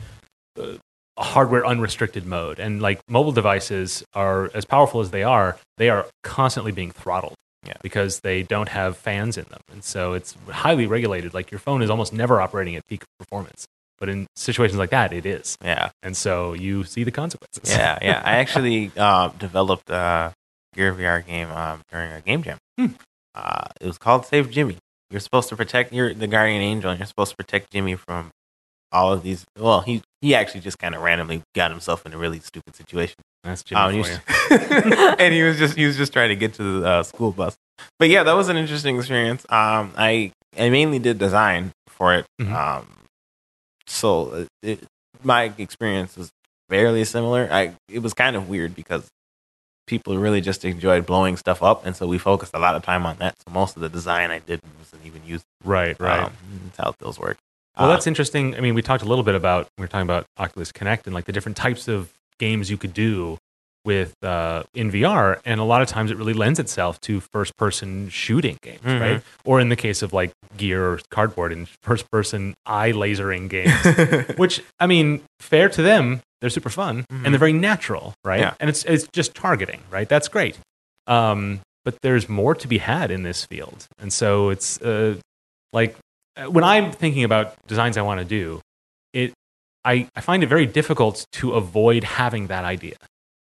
uh, a hardware unrestricted mode, and like mobile devices are as powerful as they are, they are constantly being throttled. Yeah. Because they don't have fans in them. And so it's highly regulated. Like your phone is almost never operating at peak performance. But in situations like that, it is. yeah, And so you see the consequences. yeah, yeah. I actually uh, developed a Gear VR game um, during a game jam. Hmm. Uh, it was called Save Jimmy. You're supposed to protect. You're the guardian angel, and you're supposed to protect Jimmy from all of these. Well, he he actually just kind of randomly got himself in a really stupid situation. That's Jimmy Um, for you. and he was just he was just trying to get to the uh, school bus. But yeah, that was an interesting experience. Um, I I mainly did design for it. Mhm. Um, so it, it, my experience was fairly similar. I it was kind of weird because people really just enjoyed blowing stuff up, and so we focused a lot of time on that. So most of the design I did wasn't even used. Right, right. Um, that's how those work. Well, Uh, that's interesting. I mean, we talked a little bit about we were talking about Oculus Connect and like the different types of games you could do with uh, in VR, and a lot of times it really lends itself to first-person shooting games, Mhm. right? Or in the case of like Gear or Cardboard, and first-person eye lasering games, which I mean, fair to them, they're super fun Mhm. and they're very natural, right? Yeah. And it's it's just targeting, right? That's great. Um, but there's more to be had in this field, and so it's uh, like uh, when I'm thinking about designs I want to do, it I, I find it very difficult to avoid having that idea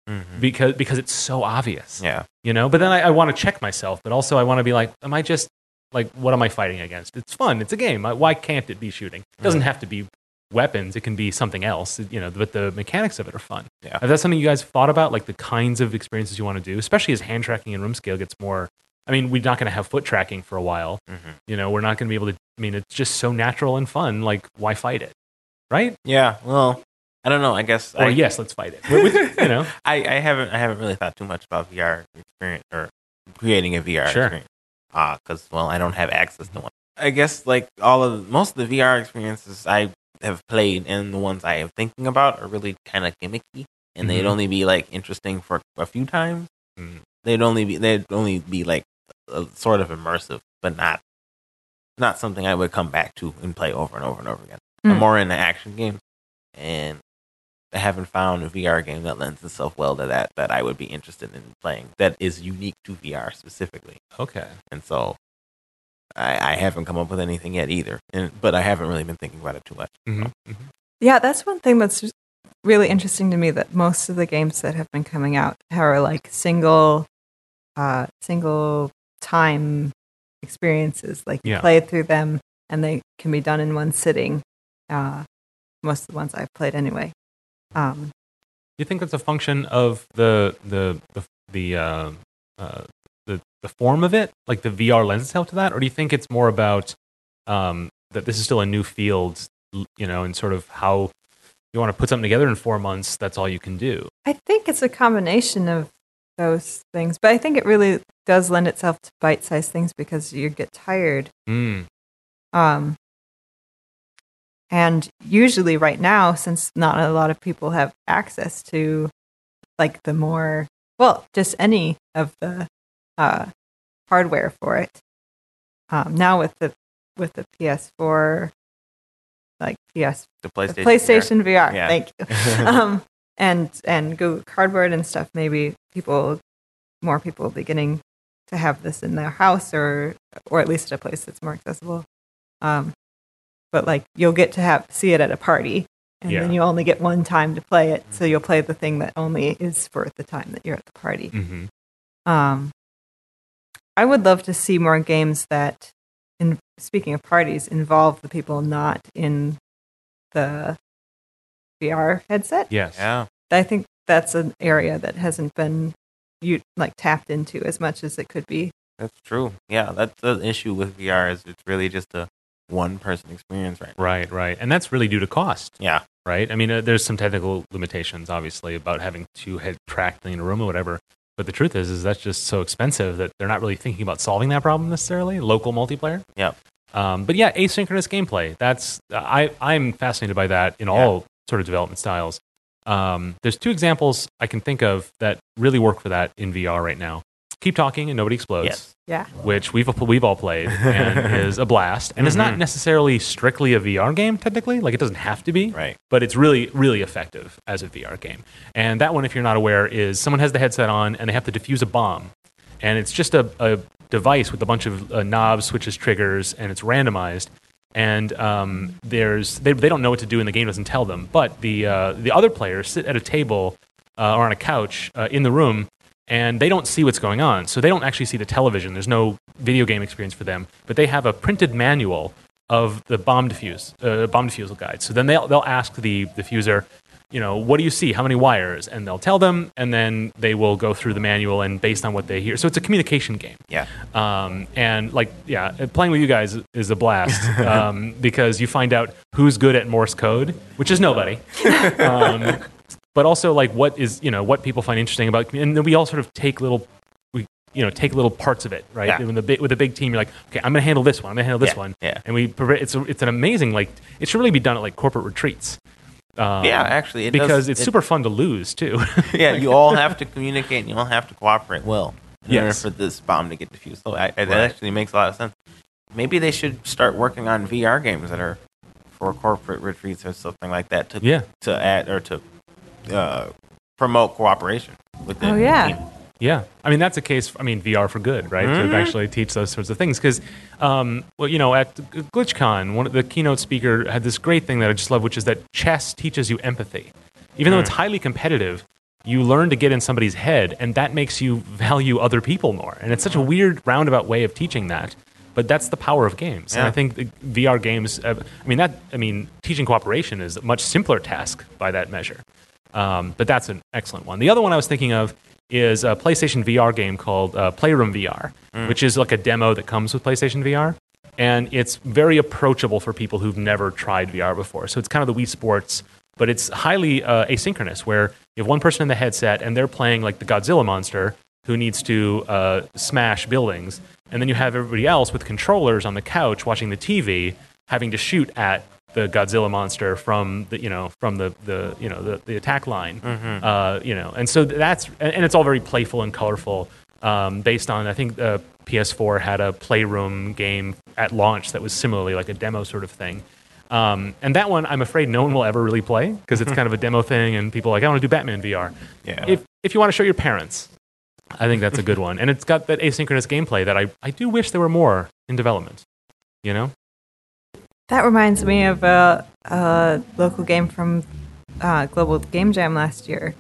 Mhm. because because it's so obvious, yeah, you know. But then I, I want to check myself, but also I want to be like, am I just like what am I fighting against? It's fun. It's a game. Why can't it be shooting? It doesn't Mm. have to be weapons. It can be something else, you know. But the mechanics of it are fun. Yeah. Is that something you guys thought about, like the kinds of experiences you want to do, especially as hand tracking and room scale gets more. I mean, we're not going to have foot tracking for a while. Mhm. You know, we're not going to be able to. I mean, it's just so natural and fun. Like, why fight it, right? yeah. Well, I don't know. I guess Or I, yes, let's fight it. With- with- you know, I, I haven't I haven't really thought too much about VR experience or creating a VR Sure. experience. Ah, because well, I don't have access to one. I guess like all of most of the VR experiences I have played and the ones I am thinking about are really kind of gimmicky, and they'd Mhm. only be like interesting for a few times. Mm. They'd only be they'd only be like a, sort of immersive, but not not something I would come back to and play over and over and over again. I'm Mm. more into action games, and I haven't found a VR game that lends itself well to that that I would be interested in playing. That is unique to VR specifically, okay. and so I, I haven't come up with anything yet either. And but I haven't really been thinking about it too much. Mhm, mhm. Yeah, that's one thing that's really interesting to me that most of the games that have been coming out are like single uh single time experiences. Like you Yeah. play through them and they can be done in one sitting. Uh most of the ones I've played anyway. Um Do you think that's a function of the the the the uh, uh, the the form of it, like the VR lends itself to that, or do you think it's more about um, that this is still a new field, you know, and sort of how you want to put something together in four months? That's all you can do. I think it's a combination of those things, but I think it really does lend itself to bite-sized things because you get tired Mm, Um, and usually, right now, since not a lot of people have access to like the more, well, just any of the uh, hardware for it. Um, now with the with the PS4, like PS The the PlayStation. PlayStation VR, Yeah. thank you. um, and and Google Cardboard and stuff. Maybe people, more people, beginning to have this in their house or or at least at a place that's more accessible. Um, but like you'll get to have see it at a party, and then you only get one time to play it. So you'll play the thing that only is for the time that you're at the party. hmm Um, I would love to see more games that, in speaking of parties, involve the people not in the VR headset. Yes. Yeah. I think that's an area that hasn't been you like tapped into as much as it could be. That's true. Yeah, that's the issue with VR is it's really just a one person experience right now. Right. Right. And that's really due to cost. Yeah. right? I mean, uh, there's some technical limitations, obviously, about having two head tracked in a room or whatever. But the truth is, is that's just so expensive that they're not really thinking about solving that problem necessarily. Local multiplayer. Yep. Um, but yeah, asynchronous gameplay. That's I I'm fascinated by that in all sort of development styles. Um, there's two examples I can think of that really work for that in VR right now. Keep talking and nobody explodes Yes. Yeah. which we've we've all played and is a blast, and it's not necessarily strictly a VR game technically. Like it doesn't have to be, Right. But it's really really effective as a VR game. And that one, if you're not aware, is someone has the headset on and they have to defuse a bomb, and it's just a, a device with a bunch of uh, knobs, switches, triggers, and it's randomized. And um, there's they, they don't know what to do, and the game doesn't tell them. But the uh, the other players sit at a table uh, or on a couch uh, in the room, and they don't see what's going on. So they don't actually see the television. There's no video game experience for them, but they have a printed manual of the bomb defuse uh, bomb defusal guide. So then they'll they'll ask the diffuser, you know, what do you see? How many wires? And they'll tell them, and then they will go through the manual and based on what they hear. So it's a communication game. Yeah. Um, and like, yeah, playing with you guys is a blast um, because you find out who's good at Morse code, which is nobody. um, but also like what is you know what people find interesting about, and then we all sort of take little. We, you know, take little parts of it, right? Yeah. With, a big, with a big team, you're like, okay, I'm going to handle this one. I'm going to handle this Yeah, one. yeah. And we, it's, a, it's an amazing, like, it should really be done at like corporate retreats. Um, Yeah, actually, it does- because it's it- super fun to lose too. yeah, you all have to communicate and you all have to cooperate well in order Yes. for this bomb to get defused. So I, I, that Right. actually makes a lot of sense. Maybe they should start working on VR games that are for corporate retreats or something like that to yeah, to add or to uh, promote cooperation within. Oh, the yeah. team. Yeah, I mean that's a case. I mean VR for good, right? Mhm. To actually teach those sorts of things, because, um, well, you know, at GlitchCon, one of the keynote speaker had this great thing that I just love, which is that chess teaches you empathy. Even though it's highly competitive, you learn to get in somebody's head, and that makes you value other people more. And it's such a weird roundabout way of teaching that, but that's the power of games. And I think the VR games. Uh, I mean that. I mean teaching cooperation is a much simpler task by that measure. Um, but that's an excellent one. The other one I was thinking of is a PlayStation VR game called uh, Playroom VR, which is like a demo that comes with PlayStation VR. And it's very approachable for people who've never tried VR before. So it's kind of the Wii Sports, but it's highly uh, asynchronous, where you have one person in the headset and they're playing like the Godzilla monster who needs to uh, smash buildings. And then you have everybody else with controllers on the couch watching the TV having to shoot at the Godzilla monster from the you know from the the you know the, the attack line, uh, you know, and so that's and and it's all very playful and colorful, um, based on I think uh, PS4 had a playroom game at launch that was similarly like a demo sort of thing. Um, and that one, I'm afraid no one will ever really play because it's kind of a demo thing, and people are like, I want to do Batman VR. Yeah. If if you want to show your parents, I think that's a good one, and it's got that asynchronous gameplay that I I do wish there were more in development. You know. That reminds me of a, a local game from uh, Global Game Jam last year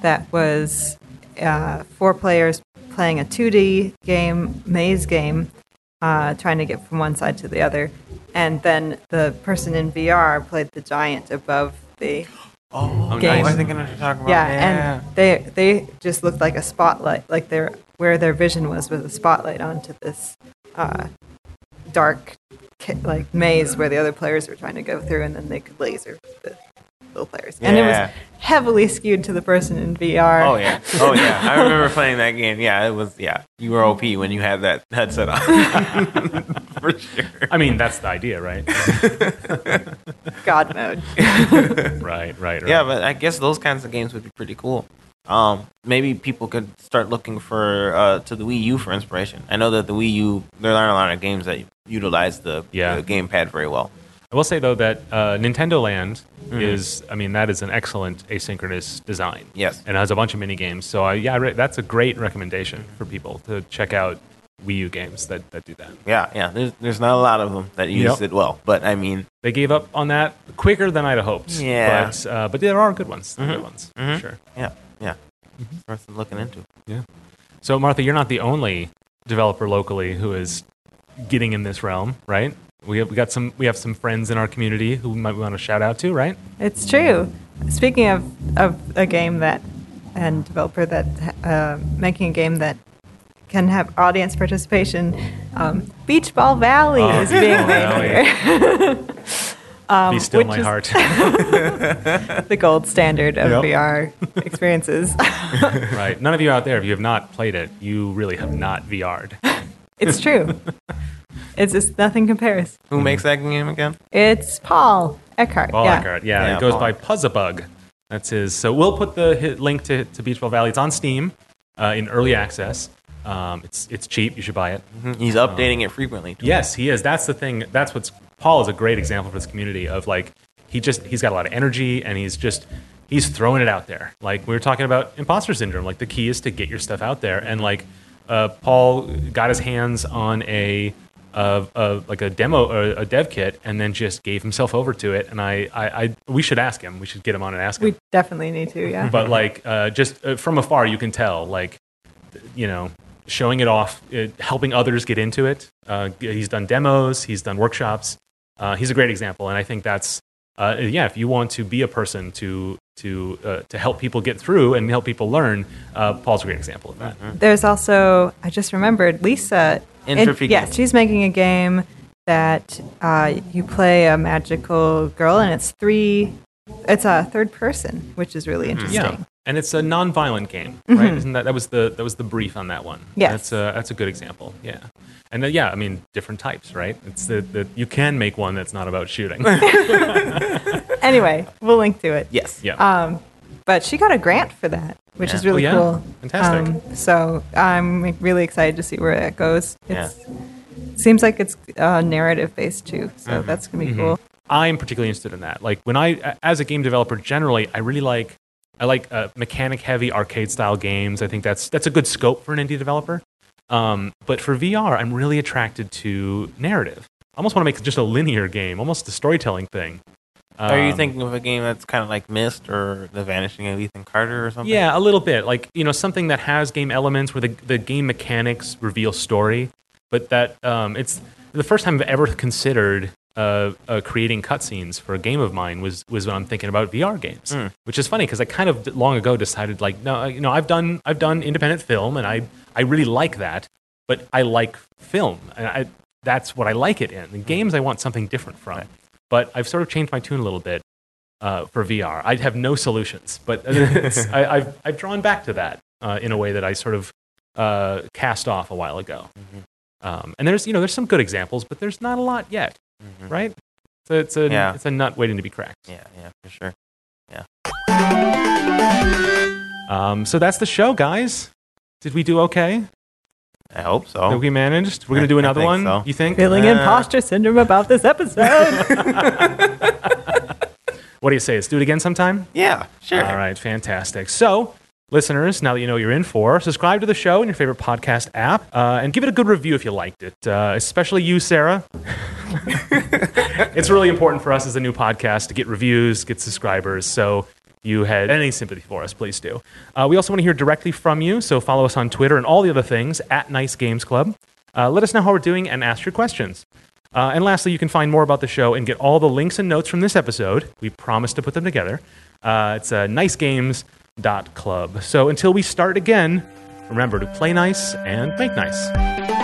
that was uh, four players playing a 2D game, maze game, uh, trying to get from one side to the other. And then the person in VR played the giant above the. Oh, Game. I think I know what you're talking about. Yeah, and they they just looked like a spotlight, like their where their vision was was a spotlight onto this uh, dark like maze where the other players were trying to go through, and then they could laser the little players. And it was heavily skewed to the person in VR. Oh yeah, oh yeah. I remember playing that game. Yeah, it was. Yeah, you were OP when you had that headset on, for sure. I mean, that's the idea, right? God mode. right, right, right. Yeah, but I guess those kinds of games would be pretty cool. Um, maybe people could start looking for uh, to the Wii U for inspiration. I know that the Wii U there aren't a lot of games that utilize the, Yeah. the gamepad very well. I will say though that uh, Nintendo Land Mm-hmm. is, I mean, that is an excellent asynchronous design. Yes. and it has a bunch of mini games. So I, yeah, re- that's a great recommendation for people to check out Wii U games that, that do that. Yeah, yeah. There's there's not a lot of them that use Yep. it well, but I mean, They gave up on that quicker than I'd have hoped. Yeah. but uh, but there are good ones. Mhm. Good ones, Mhm. for sure. yeah, yeah. Mm-hmm. Worth looking into. Yeah. So Martha, you're not the only developer locally who is getting in this realm, right? We have we got some we have some friends in our community who we might want to shout out to, right? It's true. Speaking of, of a game that and developer that uh, making a game that can have audience participation, um, Beach Ball Valley Oh, is Beach being Ball made here. Um, Be still which my is heart. The gold standard of Yep. VR experiences. right. None of you out there, if you have not played it, you really have not VR'd. it's true. It's just nothing compares. Who makes that game again? It's Paul Eckhart. Paul yeah. Eckhart. Yeah, Yeah, it goes Paul. by Puzzabug. That's his. So we'll put the hit link to, to Beach Ball Valley. It's on Steam uh, in early access. Um, it's it's cheap. You should buy it. Mhm. He's updating it frequently. too. Yes, he is. That's the thing. That's what's Paul is a great example for this community of like he just he's got a lot of energy and he's just he's throwing it out there. Like we were talking about imposter syndrome. Like the key is to get your stuff out there. And like uh, Paul got his hands on a uh, like a demo or a dev kit and then just gave himself over to it. And I, I, I we should ask him. We should get him on and ask him We definitely need to, yeah. but like uh, just uh, from afar you can tell like you know showing it off uh, helping others get into it uh, he's done demos he's done workshops uh, he's a great example and i think that's uh, yeah if you want to be a person to to uh, to help people get through and help people learn uh, paul's a great example of that There's also, I just remembered, Lisa. Entropy yes, Games. she's making a game that uh, you play a magical girl, and it's three. It's a third person, which is really interesting. yeah and it's a non-violent game right isn't that that was the that was the brief on that one Yes. that's a that's a good example yeah and uh, yeah i mean different types right it's the, the you can make one that's not about shooting Anyway, we'll link to it. Yes. yeah Um, but she got a grant for that, which Yeah. is really Oh, yeah? cool. Fantastic. Um, so I'm really excited to see where that goes. Yeah. Seems like it's uh, narrative based too, so Mm-hmm. that's gonna be cool. I'm particularly interested in that. Like when I, as a game developer, generally, I really like, I like uh, mechanic-heavy arcade-style games. I think that's that's a good scope for an indie developer. Um, but for VR, I'm really attracted to narrative. I almost want to make just a linear game, almost a storytelling thing. Are you Um, thinking of a game that's kind of like Myst or The Vanishing of Ethan Carter or something? Yeah, a little bit. Like, you know, something that has game elements where the, the game mechanics reveal story, but that um, it's the first time I've ever considered uh, uh, creating cutscenes for a game of mine was, was when I'm thinking about VR games, Mm. which is funny because I kind of long ago decided like, no, you know, I've done, I've done independent film and I, I really like that, but I like film and I, that's what I like it in. In games, I want something different from. Right. But I've sort of changed my tune a little bit uh, for VR. I have no solutions, but I, I've, I've drawn back to that uh, in a way that I sort of uh, cast off a while ago. Mhm. Um, and there's, you know, there's some good examples, but there's not a lot yet, Mhm. right? So it's a, Yeah. it's a nut waiting to be cracked. Yeah, yeah, for sure. Yeah. Um, so that's the show, guys. Did we do okay? I hope so. Did we managed? We're gonna do I another think one. so. You think? Feeling Uh, imposter syndrome about this episode. What do you say? Let's do it again sometime. Yeah, sure. All right, fantastic. So, listeners, now that you know you're in for, subscribe to the show in your favorite podcast app uh, and give it a good review if you liked it, uh, especially you, Sarah. it's really important for us as a new podcast to get reviews, get subscribers. So, you had any sympathy for us, please do. Uh, we also want to hear directly from you, so follow us on Twitter and all the other things at Nice Games Club. Uh, let us know how we're doing and ask your questions. Uh, and lastly, you can find more about the show and get all the links and notes from this episode. We promise to put them together. Uh, it's uh, nicegames.club. So until we start again, remember to play nice and make nice.